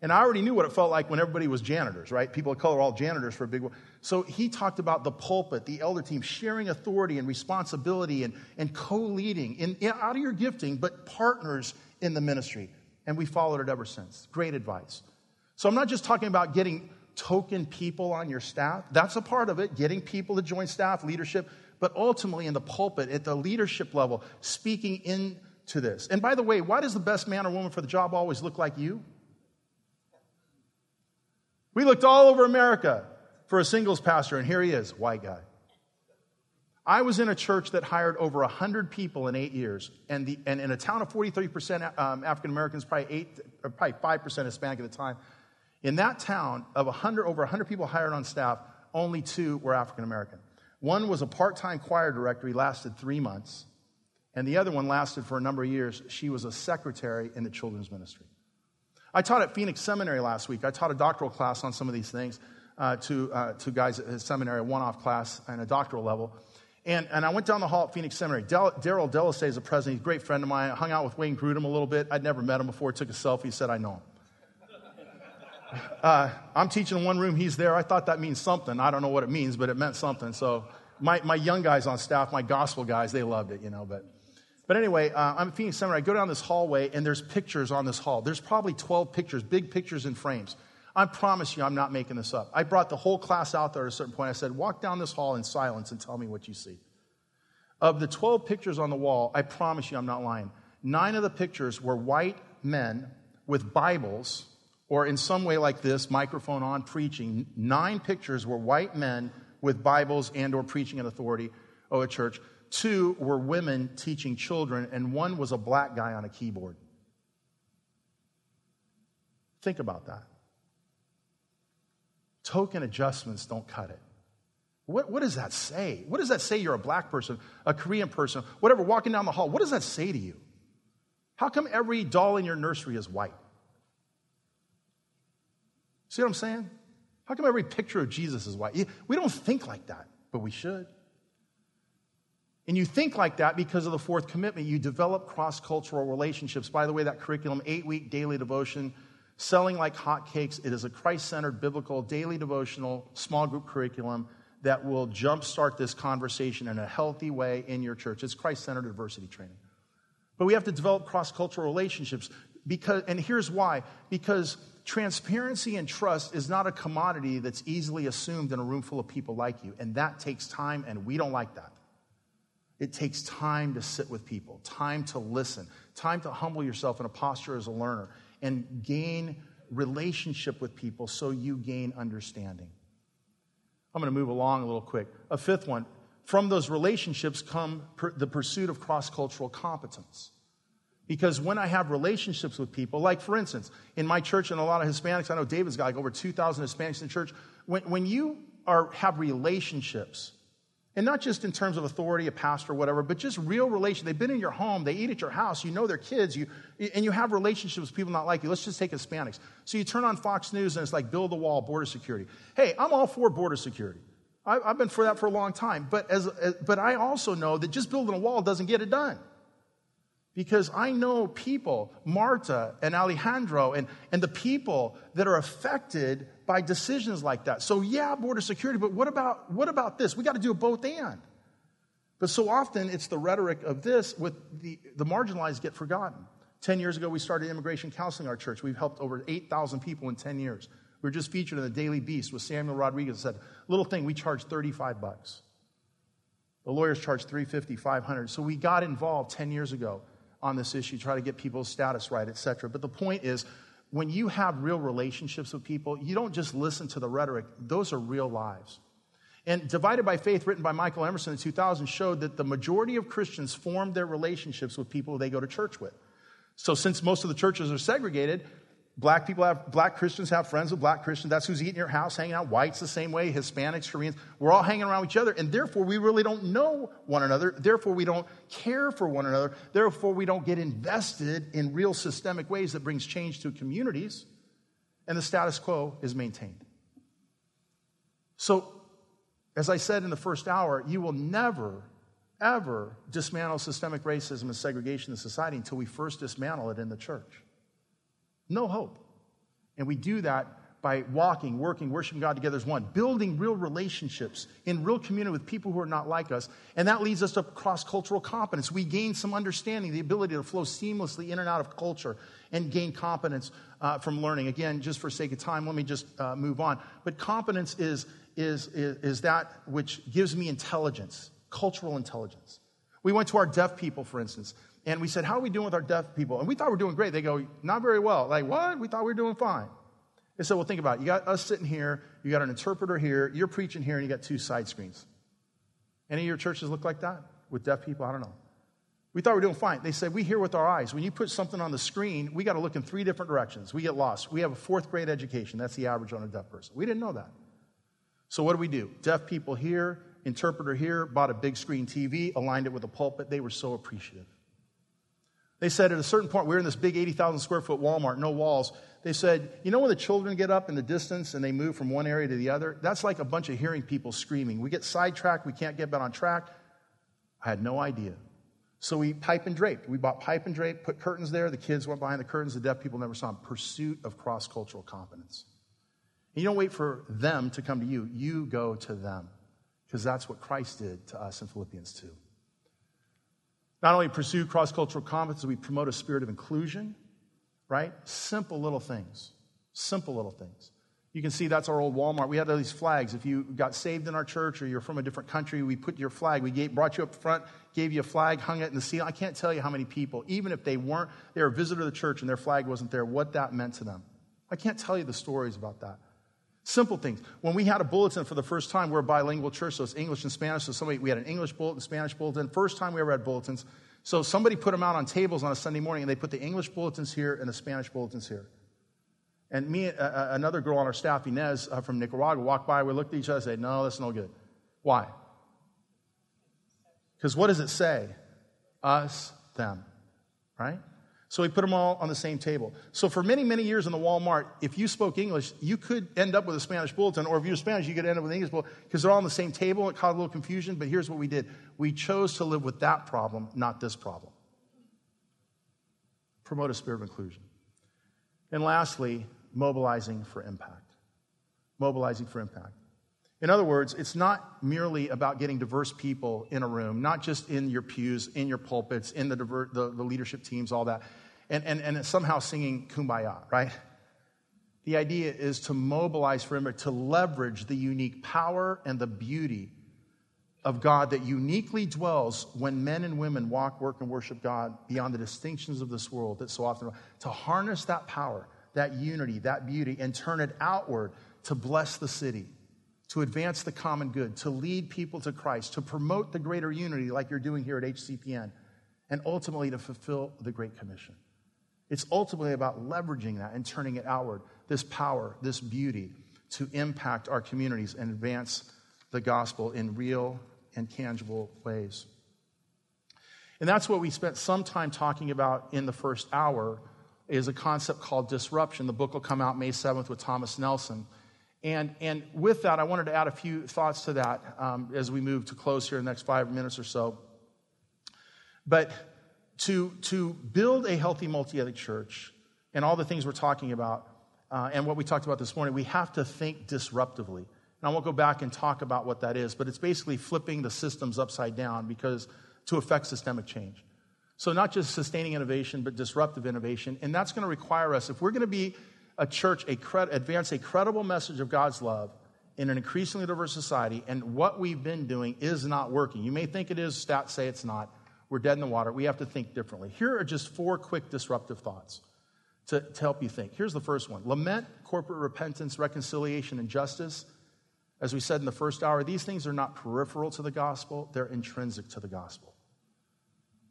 And I already knew what it felt like when everybody was janitors, right? People of color all janitors for a big one. So he talked about the pulpit, the elder team, sharing authority and responsibility and, and co-leading in, in, out of your gifting, but partners in the ministry. And we followed it ever since. Great advice. So I'm not just talking about getting token people on your staff. That's a part of it, getting people to join staff, leadership, but ultimately in the pulpit, at the leadership level, speaking into this. And by the way, why does the best man or woman for the job always look like you? We looked all over America for a singles pastor, and here he is, white guy. I was in a church that hired over 100 people in eight years, and, the, and in a town of 43% um, African Americans, probably, eight, probably 5% Hispanic at the time. In that town, of 100, over 100 people hired on staff, only two were African American. One was a part time choir director, he lasted three months, and the other one lasted for a number of years. She was a secretary in the children's ministry. I taught at Phoenix Seminary last week. I taught a doctoral class on some of these things uh, to, uh, to guys at seminary, a one off class and a doctoral level. And, and I went down the hall at Phoenix Seminary. Darryl DelHousaye is a president. He's a great friend of mine. I hung out with Wayne Grudem a little bit. I'd never met him before. Took a selfie. Said, I know him. Uh, I'm teaching in one room. He's there. I thought that means something. I don't know what it means, but it meant something. So my, my young guys on staff, my gospel guys, they loved it, you know. But but anyway, uh, I'm at Phoenix Seminary. I go down this hallway, and there's pictures on this hall. There's probably 12 pictures, big pictures in frames. I promise you, I'm not making this up. I brought the whole class out there at a certain point. I said, Walk down this hall in silence and tell me what you see. Of the 12 pictures on the wall, I promise you, I'm not lying. Nine of the pictures were white men with Bibles, or in some way like this, microphone on, preaching. Nine pictures were white men with Bibles and or preaching in authority oh, of a church. Two were women teaching children, and one was a black guy on a keyboard. Think about that. Token adjustments don't cut it. What, what does that say? What does that say you're a black person, a Korean person, whatever, walking down the hall? What does that say to you? How come every doll in your nursery is white? See what I'm saying? How come every picture of Jesus is white? We don't think like that, but we should. And you think like that because of the fourth commitment. You develop cross cultural relationships. By the way, that curriculum, eight week daily devotion, selling like hotcakes. It is a Christ centered, biblical, daily devotional, small group curriculum that will jumpstart this conversation in a healthy way in your church. It's Christ centered diversity training. But we have to develop cross cultural relationships because, and here's why because transparency and trust is not a commodity that's easily assumed in a room full of people like you. And that takes time, and we don't like that. It takes time to sit with people, time to listen, time to humble yourself in a posture as a learner and gain relationship with people so you gain understanding. I'm going to move along a little quick. A fifth one from those relationships come per, the pursuit of cross cultural competence. Because when I have relationships with people, like for instance, in my church and a lot of Hispanics, I know David's got like over 2,000 Hispanics in the church. When, when you are, have relationships and not just in terms of authority, a pastor, whatever, but just real relation. They've been in your home, they eat at your house, you know their kids, you, and you have relationships with people not like you. Let's just take Hispanics. So you turn on Fox News and it's like build the wall, border security. Hey, I'm all for border security. I, have been for that for a long time. But, as, as, but I also know that just building a wall doesn't get it done because I know people, Marta and Alejandro, and, and the people that are affected by decisions like that. So, yeah, border security, but what about, what about this? We got to do both and. But so often it's the rhetoric of this with the, the marginalized get forgotten. 10 years ago, we started immigration counseling our church. We've helped over 8,000 people in 10 years. We were just featured in the Daily Beast with Samuel Rodriguez. Said, little thing, we charge 35 bucks. The lawyers charge 350, 500. So we got involved 10 years ago on this issue, try to get people's status right, etc. But the point is, when you have real relationships with people, you don't just listen to the rhetoric, those are real lives. And Divided by Faith, written by Michael Emerson in 2000, showed that the majority of Christians form their relationships with people they go to church with. So, since most of the churches are segregated, Black people have, black Christians have friends with black Christians. That's who's eating your house, hanging out. Whites the same way, Hispanics, Koreans. We're all hanging around each other, and therefore we really don't know one another. Therefore we don't care for one another. Therefore we don't get invested in real systemic ways that brings change to communities, and the status quo is maintained. So, As I said in the first hour, you will never, ever dismantle systemic racism and segregation in society until we first dismantle it in the church. No hope. And we do that by walking, working, worshiping God together as one, building real relationships in real community with people who are not like us. And that leads us to cross cultural competence. We gain some understanding, the ability to flow seamlessly in and out of culture and gain competence uh, from learning. Again, just for sake of time, let me just uh, move on. But competence is, is, is, is that which gives me intelligence, cultural intelligence. We went to our deaf people, for instance, and we said, How are we doing with our deaf people? And we thought we were doing great. They go, Not very well. Like, what? We thought we were doing fine. They said, well, think about it. You got us sitting here, you got an interpreter here, you're preaching here, and you got two side screens. Any of your churches look like that with deaf people? I don't know. We thought we were doing fine. They said, we hear with our eyes. When you put something on the screen, we got to look in three different directions. We get lost. We have a fourth grade education. That's the average on a deaf person. We didn't know that. So, what do we do? Deaf people here, interpreter here, bought a big screen TV, aligned it with a pulpit. They were so appreciative. They said at a certain point, we are in this big 80,000 square foot Walmart, no walls. They said, you know when the children get up in the distance and they move from one area to the other? That's like a bunch of hearing people screaming. We get sidetracked, we can't get back on track. I had no idea. So we pipe and draped. We bought pipe and drape, put curtains there. The kids went behind the curtains. The deaf people never saw them. Pursuit of cross cultural competence. And you don't wait for them to come to you, you go to them. Because that's what Christ did to us in Philippians 2. Not only pursue cross cultural competence, we promote a spirit of inclusion, right? Simple little things. Simple little things. You can see that's our old Walmart. We had all these flags. If you got saved in our church or you're from a different country, we put your flag. We gave, brought you up front, gave you a flag, hung it in the ceiling. I can't tell you how many people, even if they weren't, they were a visitor to the church and their flag wasn't there, what that meant to them. I can't tell you the stories about that. Simple things. When we had a bulletin for the first time, we're a bilingual church, so it's English and Spanish. So somebody, we had an English bulletin, Spanish bulletin. First time we ever had bulletins. So somebody put them out on tables on a Sunday morning, and they put the English bulletins here and the Spanish bulletins here. And me, uh, another girl on our staff, Inez uh, from Nicaragua, walked by. We looked at each other and said, "No, that's no good." Why? Because what does it say? Us, them, right? So we put them all on the same table. So for many, many years in the Walmart, if you spoke English, you could end up with a Spanish bulletin, or if you were Spanish, you could end up with an English bulletin because they're all on the same table. It caused a little confusion, but here's what we did we chose to live with that problem, not this problem. Promote a spirit of inclusion. And lastly, mobilizing for impact. Mobilizing for impact. In other words, it's not merely about getting diverse people in a room, not just in your pews, in your pulpits, in the, diver- the, the leadership teams, all that, and, and, and somehow singing kumbaya, right? The idea is to mobilize for him, to leverage the unique power and the beauty of God that uniquely dwells when men and women walk, work, and worship God beyond the distinctions of this world that so often, to harness that power, that unity, that beauty, and turn it outward to bless the city to advance the common good, to lead people to Christ, to promote the greater unity like you're doing here at HCPN, and ultimately to fulfill the Great Commission. It's ultimately about leveraging that and turning it outward, this power, this beauty, to impact our communities and advance the gospel in real and tangible ways. And that's what we spent some time talking about in the first hour is a concept called disruption. The book will come out May 7th with Thomas Nelson. And, and with that, I wanted to add a few thoughts to that um, as we move to close here in the next five minutes or so. But to, to build a healthy multi ethnic church and all the things we're talking about uh, and what we talked about this morning, we have to think disruptively. And I won't go back and talk about what that is, but it's basically flipping the systems upside down because to affect systemic change. So, not just sustaining innovation, but disruptive innovation. And that's going to require us, if we're going to be a church a cred- advance a credible message of God's love in an increasingly diverse society, and what we've been doing is not working. You may think it is, stats say it's not. We're dead in the water. We have to think differently. Here are just four quick disruptive thoughts to, to help you think. Here's the first one lament, corporate repentance, reconciliation, and justice. As we said in the first hour, these things are not peripheral to the gospel, they're intrinsic to the gospel.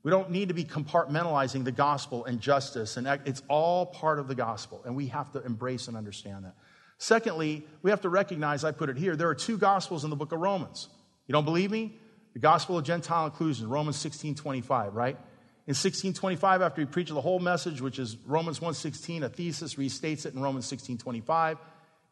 We don't need to be compartmentalizing the gospel and justice, and it's all part of the gospel, and we have to embrace and understand that. Secondly, we have to recognize, I put it here, there are two gospels in the book of Romans. You don't believe me? The gospel of Gentile inclusion, Romans 16 25, right? In 1625, after he preaches the whole message, which is Romans 1.16, a thesis, restates it in Romans 16.25.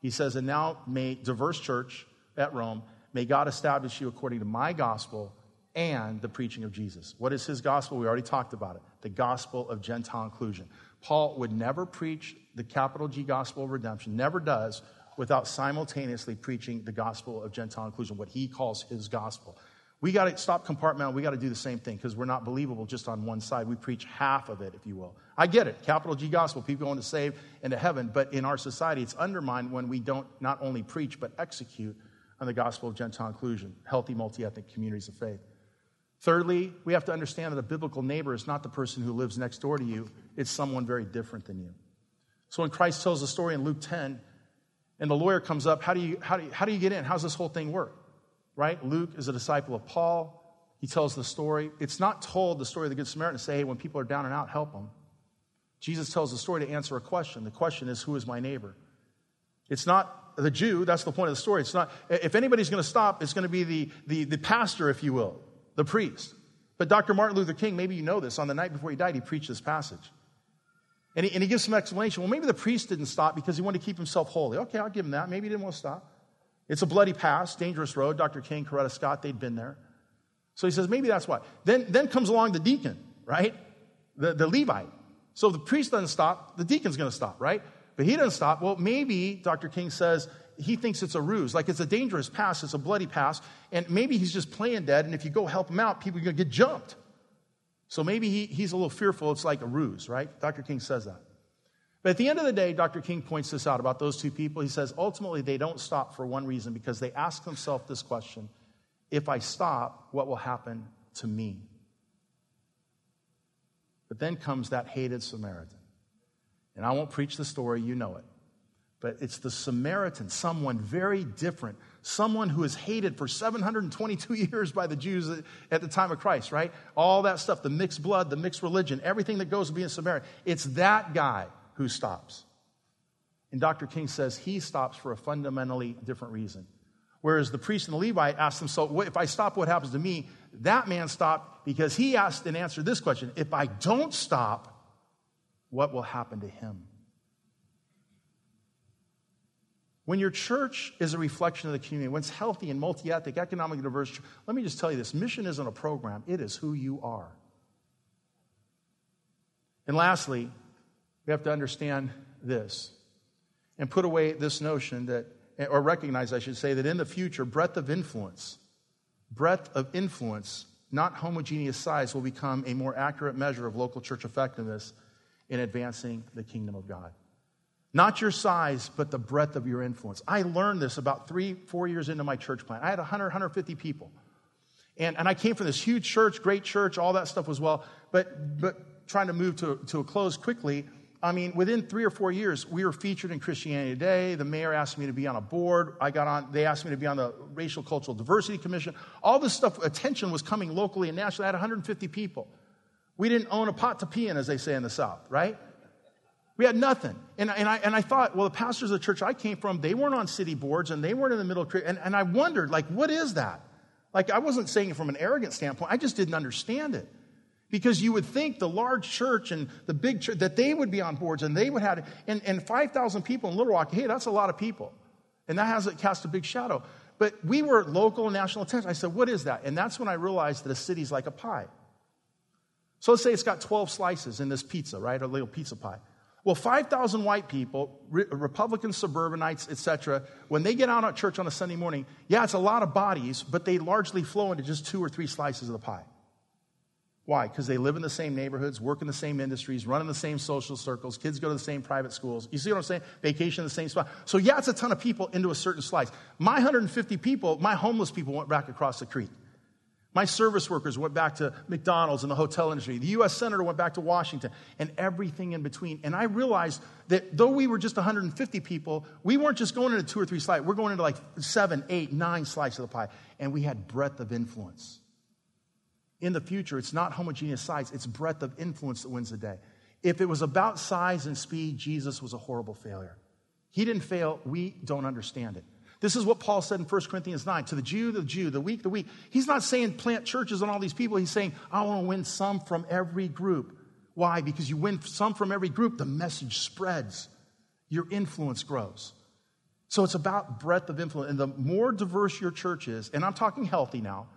He says, and now may diverse church at Rome, may God establish you according to my gospel and the preaching of Jesus. What is his gospel? We already talked about it the gospel of Gentile inclusion. Paul would never preach the capital G gospel of redemption, never does, without simultaneously preaching the gospel of Gentile inclusion, what he calls his gospel. We got to stop compartmental. We got to do the same thing because we're not believable just on one side. We preach half of it, if you will. I get it, capital G gospel, people going to save into heaven. But in our society, it's undermined when we don't not only preach but execute on the gospel of Gentile inclusion, healthy multi ethnic communities of faith. Thirdly, we have to understand that a biblical neighbor is not the person who lives next door to you, it's someone very different than you. So when Christ tells the story in Luke 10, and the lawyer comes up, how do you, how do you, how do you get in? How's this whole thing work? Right? Luke is a disciple of Paul. He tells the story. It's not told the story of the Good Samaritan to say, hey, when people are down and out, help them. Jesus tells the story to answer a question. The question is, who is my neighbor? It's not the Jew, that's the point of the story. It's not, if anybody's going to stop, it's going to be the, the, the pastor, if you will, the priest. But Dr. Martin Luther King, maybe you know this, on the night before he died, he preached this passage. And he, and he gives some explanation. Well, maybe the priest didn't stop because he wanted to keep himself holy. Okay, I'll give him that. Maybe he didn't want to stop. It's a bloody pass, dangerous road. Dr. King, Coretta Scott, they'd been there. So he says, maybe that's why. Then, then comes along the deacon, right? The, the Levite. So the priest doesn't stop, the deacon's going to stop, right? But he doesn't stop. Well, maybe, Dr. King says, he thinks it's a ruse. Like it's a dangerous pass, it's a bloody pass, and maybe he's just playing dead, and if you go help him out, people are going to get jumped. So maybe he, he's a little fearful it's like a ruse, right? Dr. King says that. But at the end of the day, Dr. King points this out about those two people. He says ultimately they don't stop for one reason because they ask themselves this question if I stop, what will happen to me? But then comes that hated Samaritan. And I won't preach the story, you know it. But it's the Samaritan, someone very different, someone who is hated for 722 years by the Jews at the time of Christ, right? All that stuff, the mixed blood, the mixed religion, everything that goes to being Samaritan. It's that guy who stops. And Dr. King says he stops for a fundamentally different reason. Whereas the priest and the Levite asked themselves, if I stop, what happens to me? That man stopped because he asked and answered this question If I don't stop, what will happen to him? When your church is a reflection of the community, when it's healthy and multi ethnic, economically diverse, let me just tell you this mission isn't a program, it is who you are. And lastly, we have to understand this and put away this notion that, or recognize, I should say, that in the future, breadth of influence, breadth of influence, not homogeneous size, will become a more accurate measure of local church effectiveness in advancing the kingdom of God. Not your size, but the breadth of your influence. I learned this about three, four years into my church plant. I had 100, 150 people. And, and I came from this huge church, great church, all that stuff was well. But, but trying to move to, to a close quickly, I mean, within three or four years, we were featured in Christianity Today. The mayor asked me to be on a board. I got on, they asked me to be on the Racial Cultural Diversity Commission. All this stuff, attention was coming locally and nationally. I had 150 people. We didn't own a pot to pee in, as they say in the South, right? We had nothing. And, and, I, and I thought, well, the pastors of the church I came from, they weren't on city boards and they weren't in the middle. of And, and I wondered, like, what is that? Like, I wasn't saying it from an arrogant standpoint. I just didn't understand it. Because you would think the large church and the big church, that they would be on boards and they would have, and, and 5,000 people in Little Rock, hey, that's a lot of people. And that has it cast a big shadow. But we were local and national attention. I said, what is that? And that's when I realized that a city's like a pie. So let's say it's got 12 slices in this pizza, right? A little pizza pie. Well, 5,000 white people, re- Republican suburbanites, etc., when they get out at church on a Sunday morning, yeah, it's a lot of bodies, but they largely flow into just two or three slices of the pie. Why? Because they live in the same neighborhoods, work in the same industries, run in the same social circles, kids go to the same private schools. You see what I'm saying? Vacation in the same spot. So, yeah, it's a ton of people into a certain slice. My 150 people, my homeless people went back across the creek. My service workers went back to McDonald's and the hotel industry. The U.S. Senator went back to Washington and everything in between. And I realized that though we were just 150 people, we weren't just going into two or three slices. We're going into like seven, eight, nine slices of the pie. And we had breadth of influence in the future, it's not homogeneous size, it's breadth of influence that wins the day. If it was about size and speed, Jesus was a horrible failure. He didn't fail, we don't understand it. This is what Paul said in 1 Corinthians 9 to the Jew, the Jew, the weak, the weak. He's not saying plant churches on all these people. He's saying, I want to win some from every group. Why? Because you win some from every group, the message spreads, your influence grows. So it's about breadth of influence. And the more diverse your church is, and I'm talking healthy now,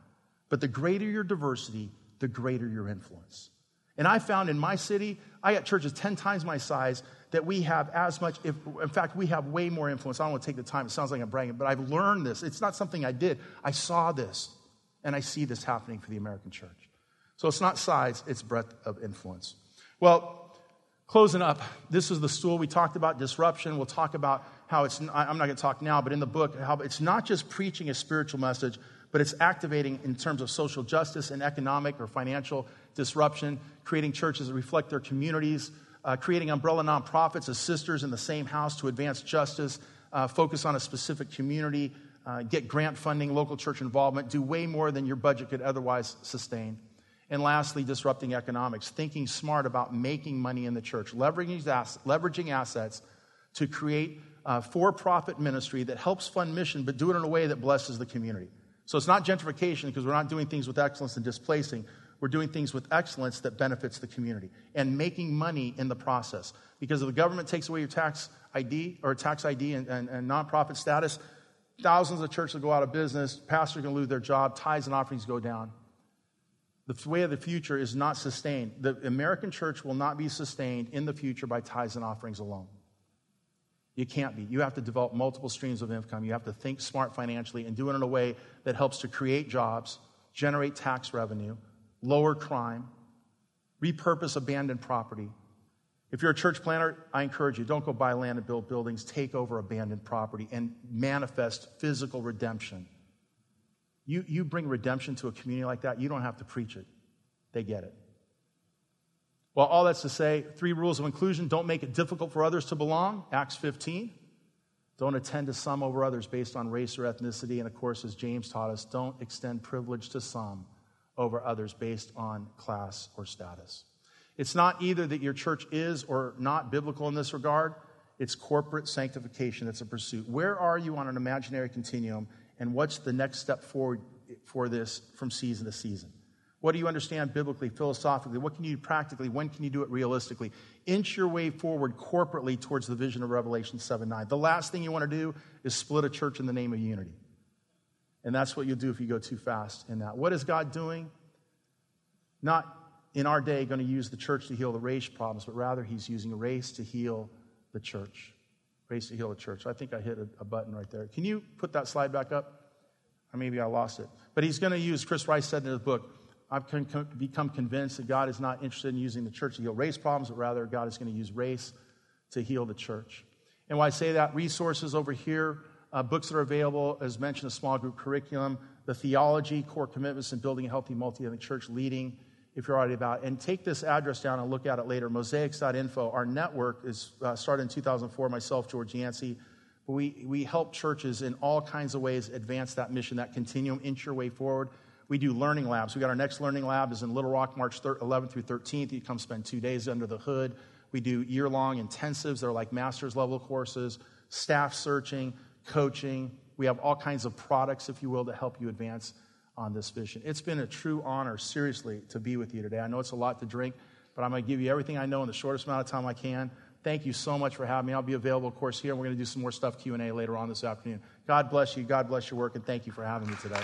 but the greater your diversity, the greater your influence. And I found in my city, I got churches 10 times my size that we have as much, if, in fact, we have way more influence. I don't want to take the time, it sounds like I'm bragging, but I've learned this. It's not something I did. I saw this, and I see this happening for the American church. So it's not size, it's breadth of influence. Well, closing up, this is the stool we talked about disruption. We'll talk about how it's, I'm not going to talk now, but in the book, how it's not just preaching a spiritual message, but it's activating in terms of social justice and economic or financial disruption, creating churches that reflect their communities, uh, creating umbrella nonprofits as sisters in the same house to advance justice, uh, focus on a specific community, uh, get grant funding, local church involvement, do way more than your budget could otherwise sustain. And lastly, disrupting economics, thinking smart about making money in the church, leveraging, leveraging assets to create a for profit ministry that helps fund mission, but do it in a way that blesses the community. So it's not gentrification because we're not doing things with excellence and displacing. We're doing things with excellence that benefits the community and making money in the process. Because if the government takes away your tax ID or tax ID and, and, and nonprofit status, thousands of churches will go out of business, pastors to lose their job, tithes and offerings go down. The way of the future is not sustained. The American church will not be sustained in the future by tithes and offerings alone. You can't be. You have to develop multiple streams of income. You have to think smart financially and do it in a way that helps to create jobs, generate tax revenue, lower crime, repurpose abandoned property. If you're a church planter, I encourage you don't go buy land and build buildings, take over abandoned property and manifest physical redemption. You, you bring redemption to a community like that, you don't have to preach it, they get it. Well, all that's to say, three rules of inclusion don't make it difficult for others to belong, Acts 15. Don't attend to some over others based on race or ethnicity. And of course, as James taught us, don't extend privilege to some over others based on class or status. It's not either that your church is or not biblical in this regard, it's corporate sanctification that's a pursuit. Where are you on an imaginary continuum, and what's the next step forward for this from season to season? What do you understand biblically, philosophically? What can you do practically? When can you do it realistically? Inch your way forward corporately towards the vision of Revelation 7 9. The last thing you want to do is split a church in the name of unity. And that's what you'll do if you go too fast in that. What is God doing? Not in our day going to use the church to heal the race problems, but rather he's using race to heal the church. Race to heal the church. I think I hit a, a button right there. Can you put that slide back up? Or maybe I lost it. But he's going to use, Chris Rice said in his book, I've become convinced that God is not interested in using the church to heal race problems, but rather God is going to use race to heal the church. And why I say that, resources over here, uh, books that are available, as mentioned, a small group curriculum, the theology, core commitments in building a healthy multi ethnic church, leading, if you're already about. And take this address down and look at it later, mosaix.info. Our network is uh, started in 2004, myself, George Yancey. We, we help churches in all kinds of ways advance that mission, that continuum, inch your way forward. We do learning labs. We got our next learning lab is in Little Rock, March 11th through 13th. You come spend two days under the hood. We do year long intensives. They're like master's level courses, staff searching, coaching. We have all kinds of products, if you will, to help you advance on this vision. It's been a true honor, seriously, to be with you today. I know it's a lot to drink, but I'm going to give you everything I know in the shortest amount of time I can. Thank you so much for having me. I'll be available, of course, here. We're going to do some more stuff Q&A later on this afternoon. God bless you. God bless your work, and thank you for having me today.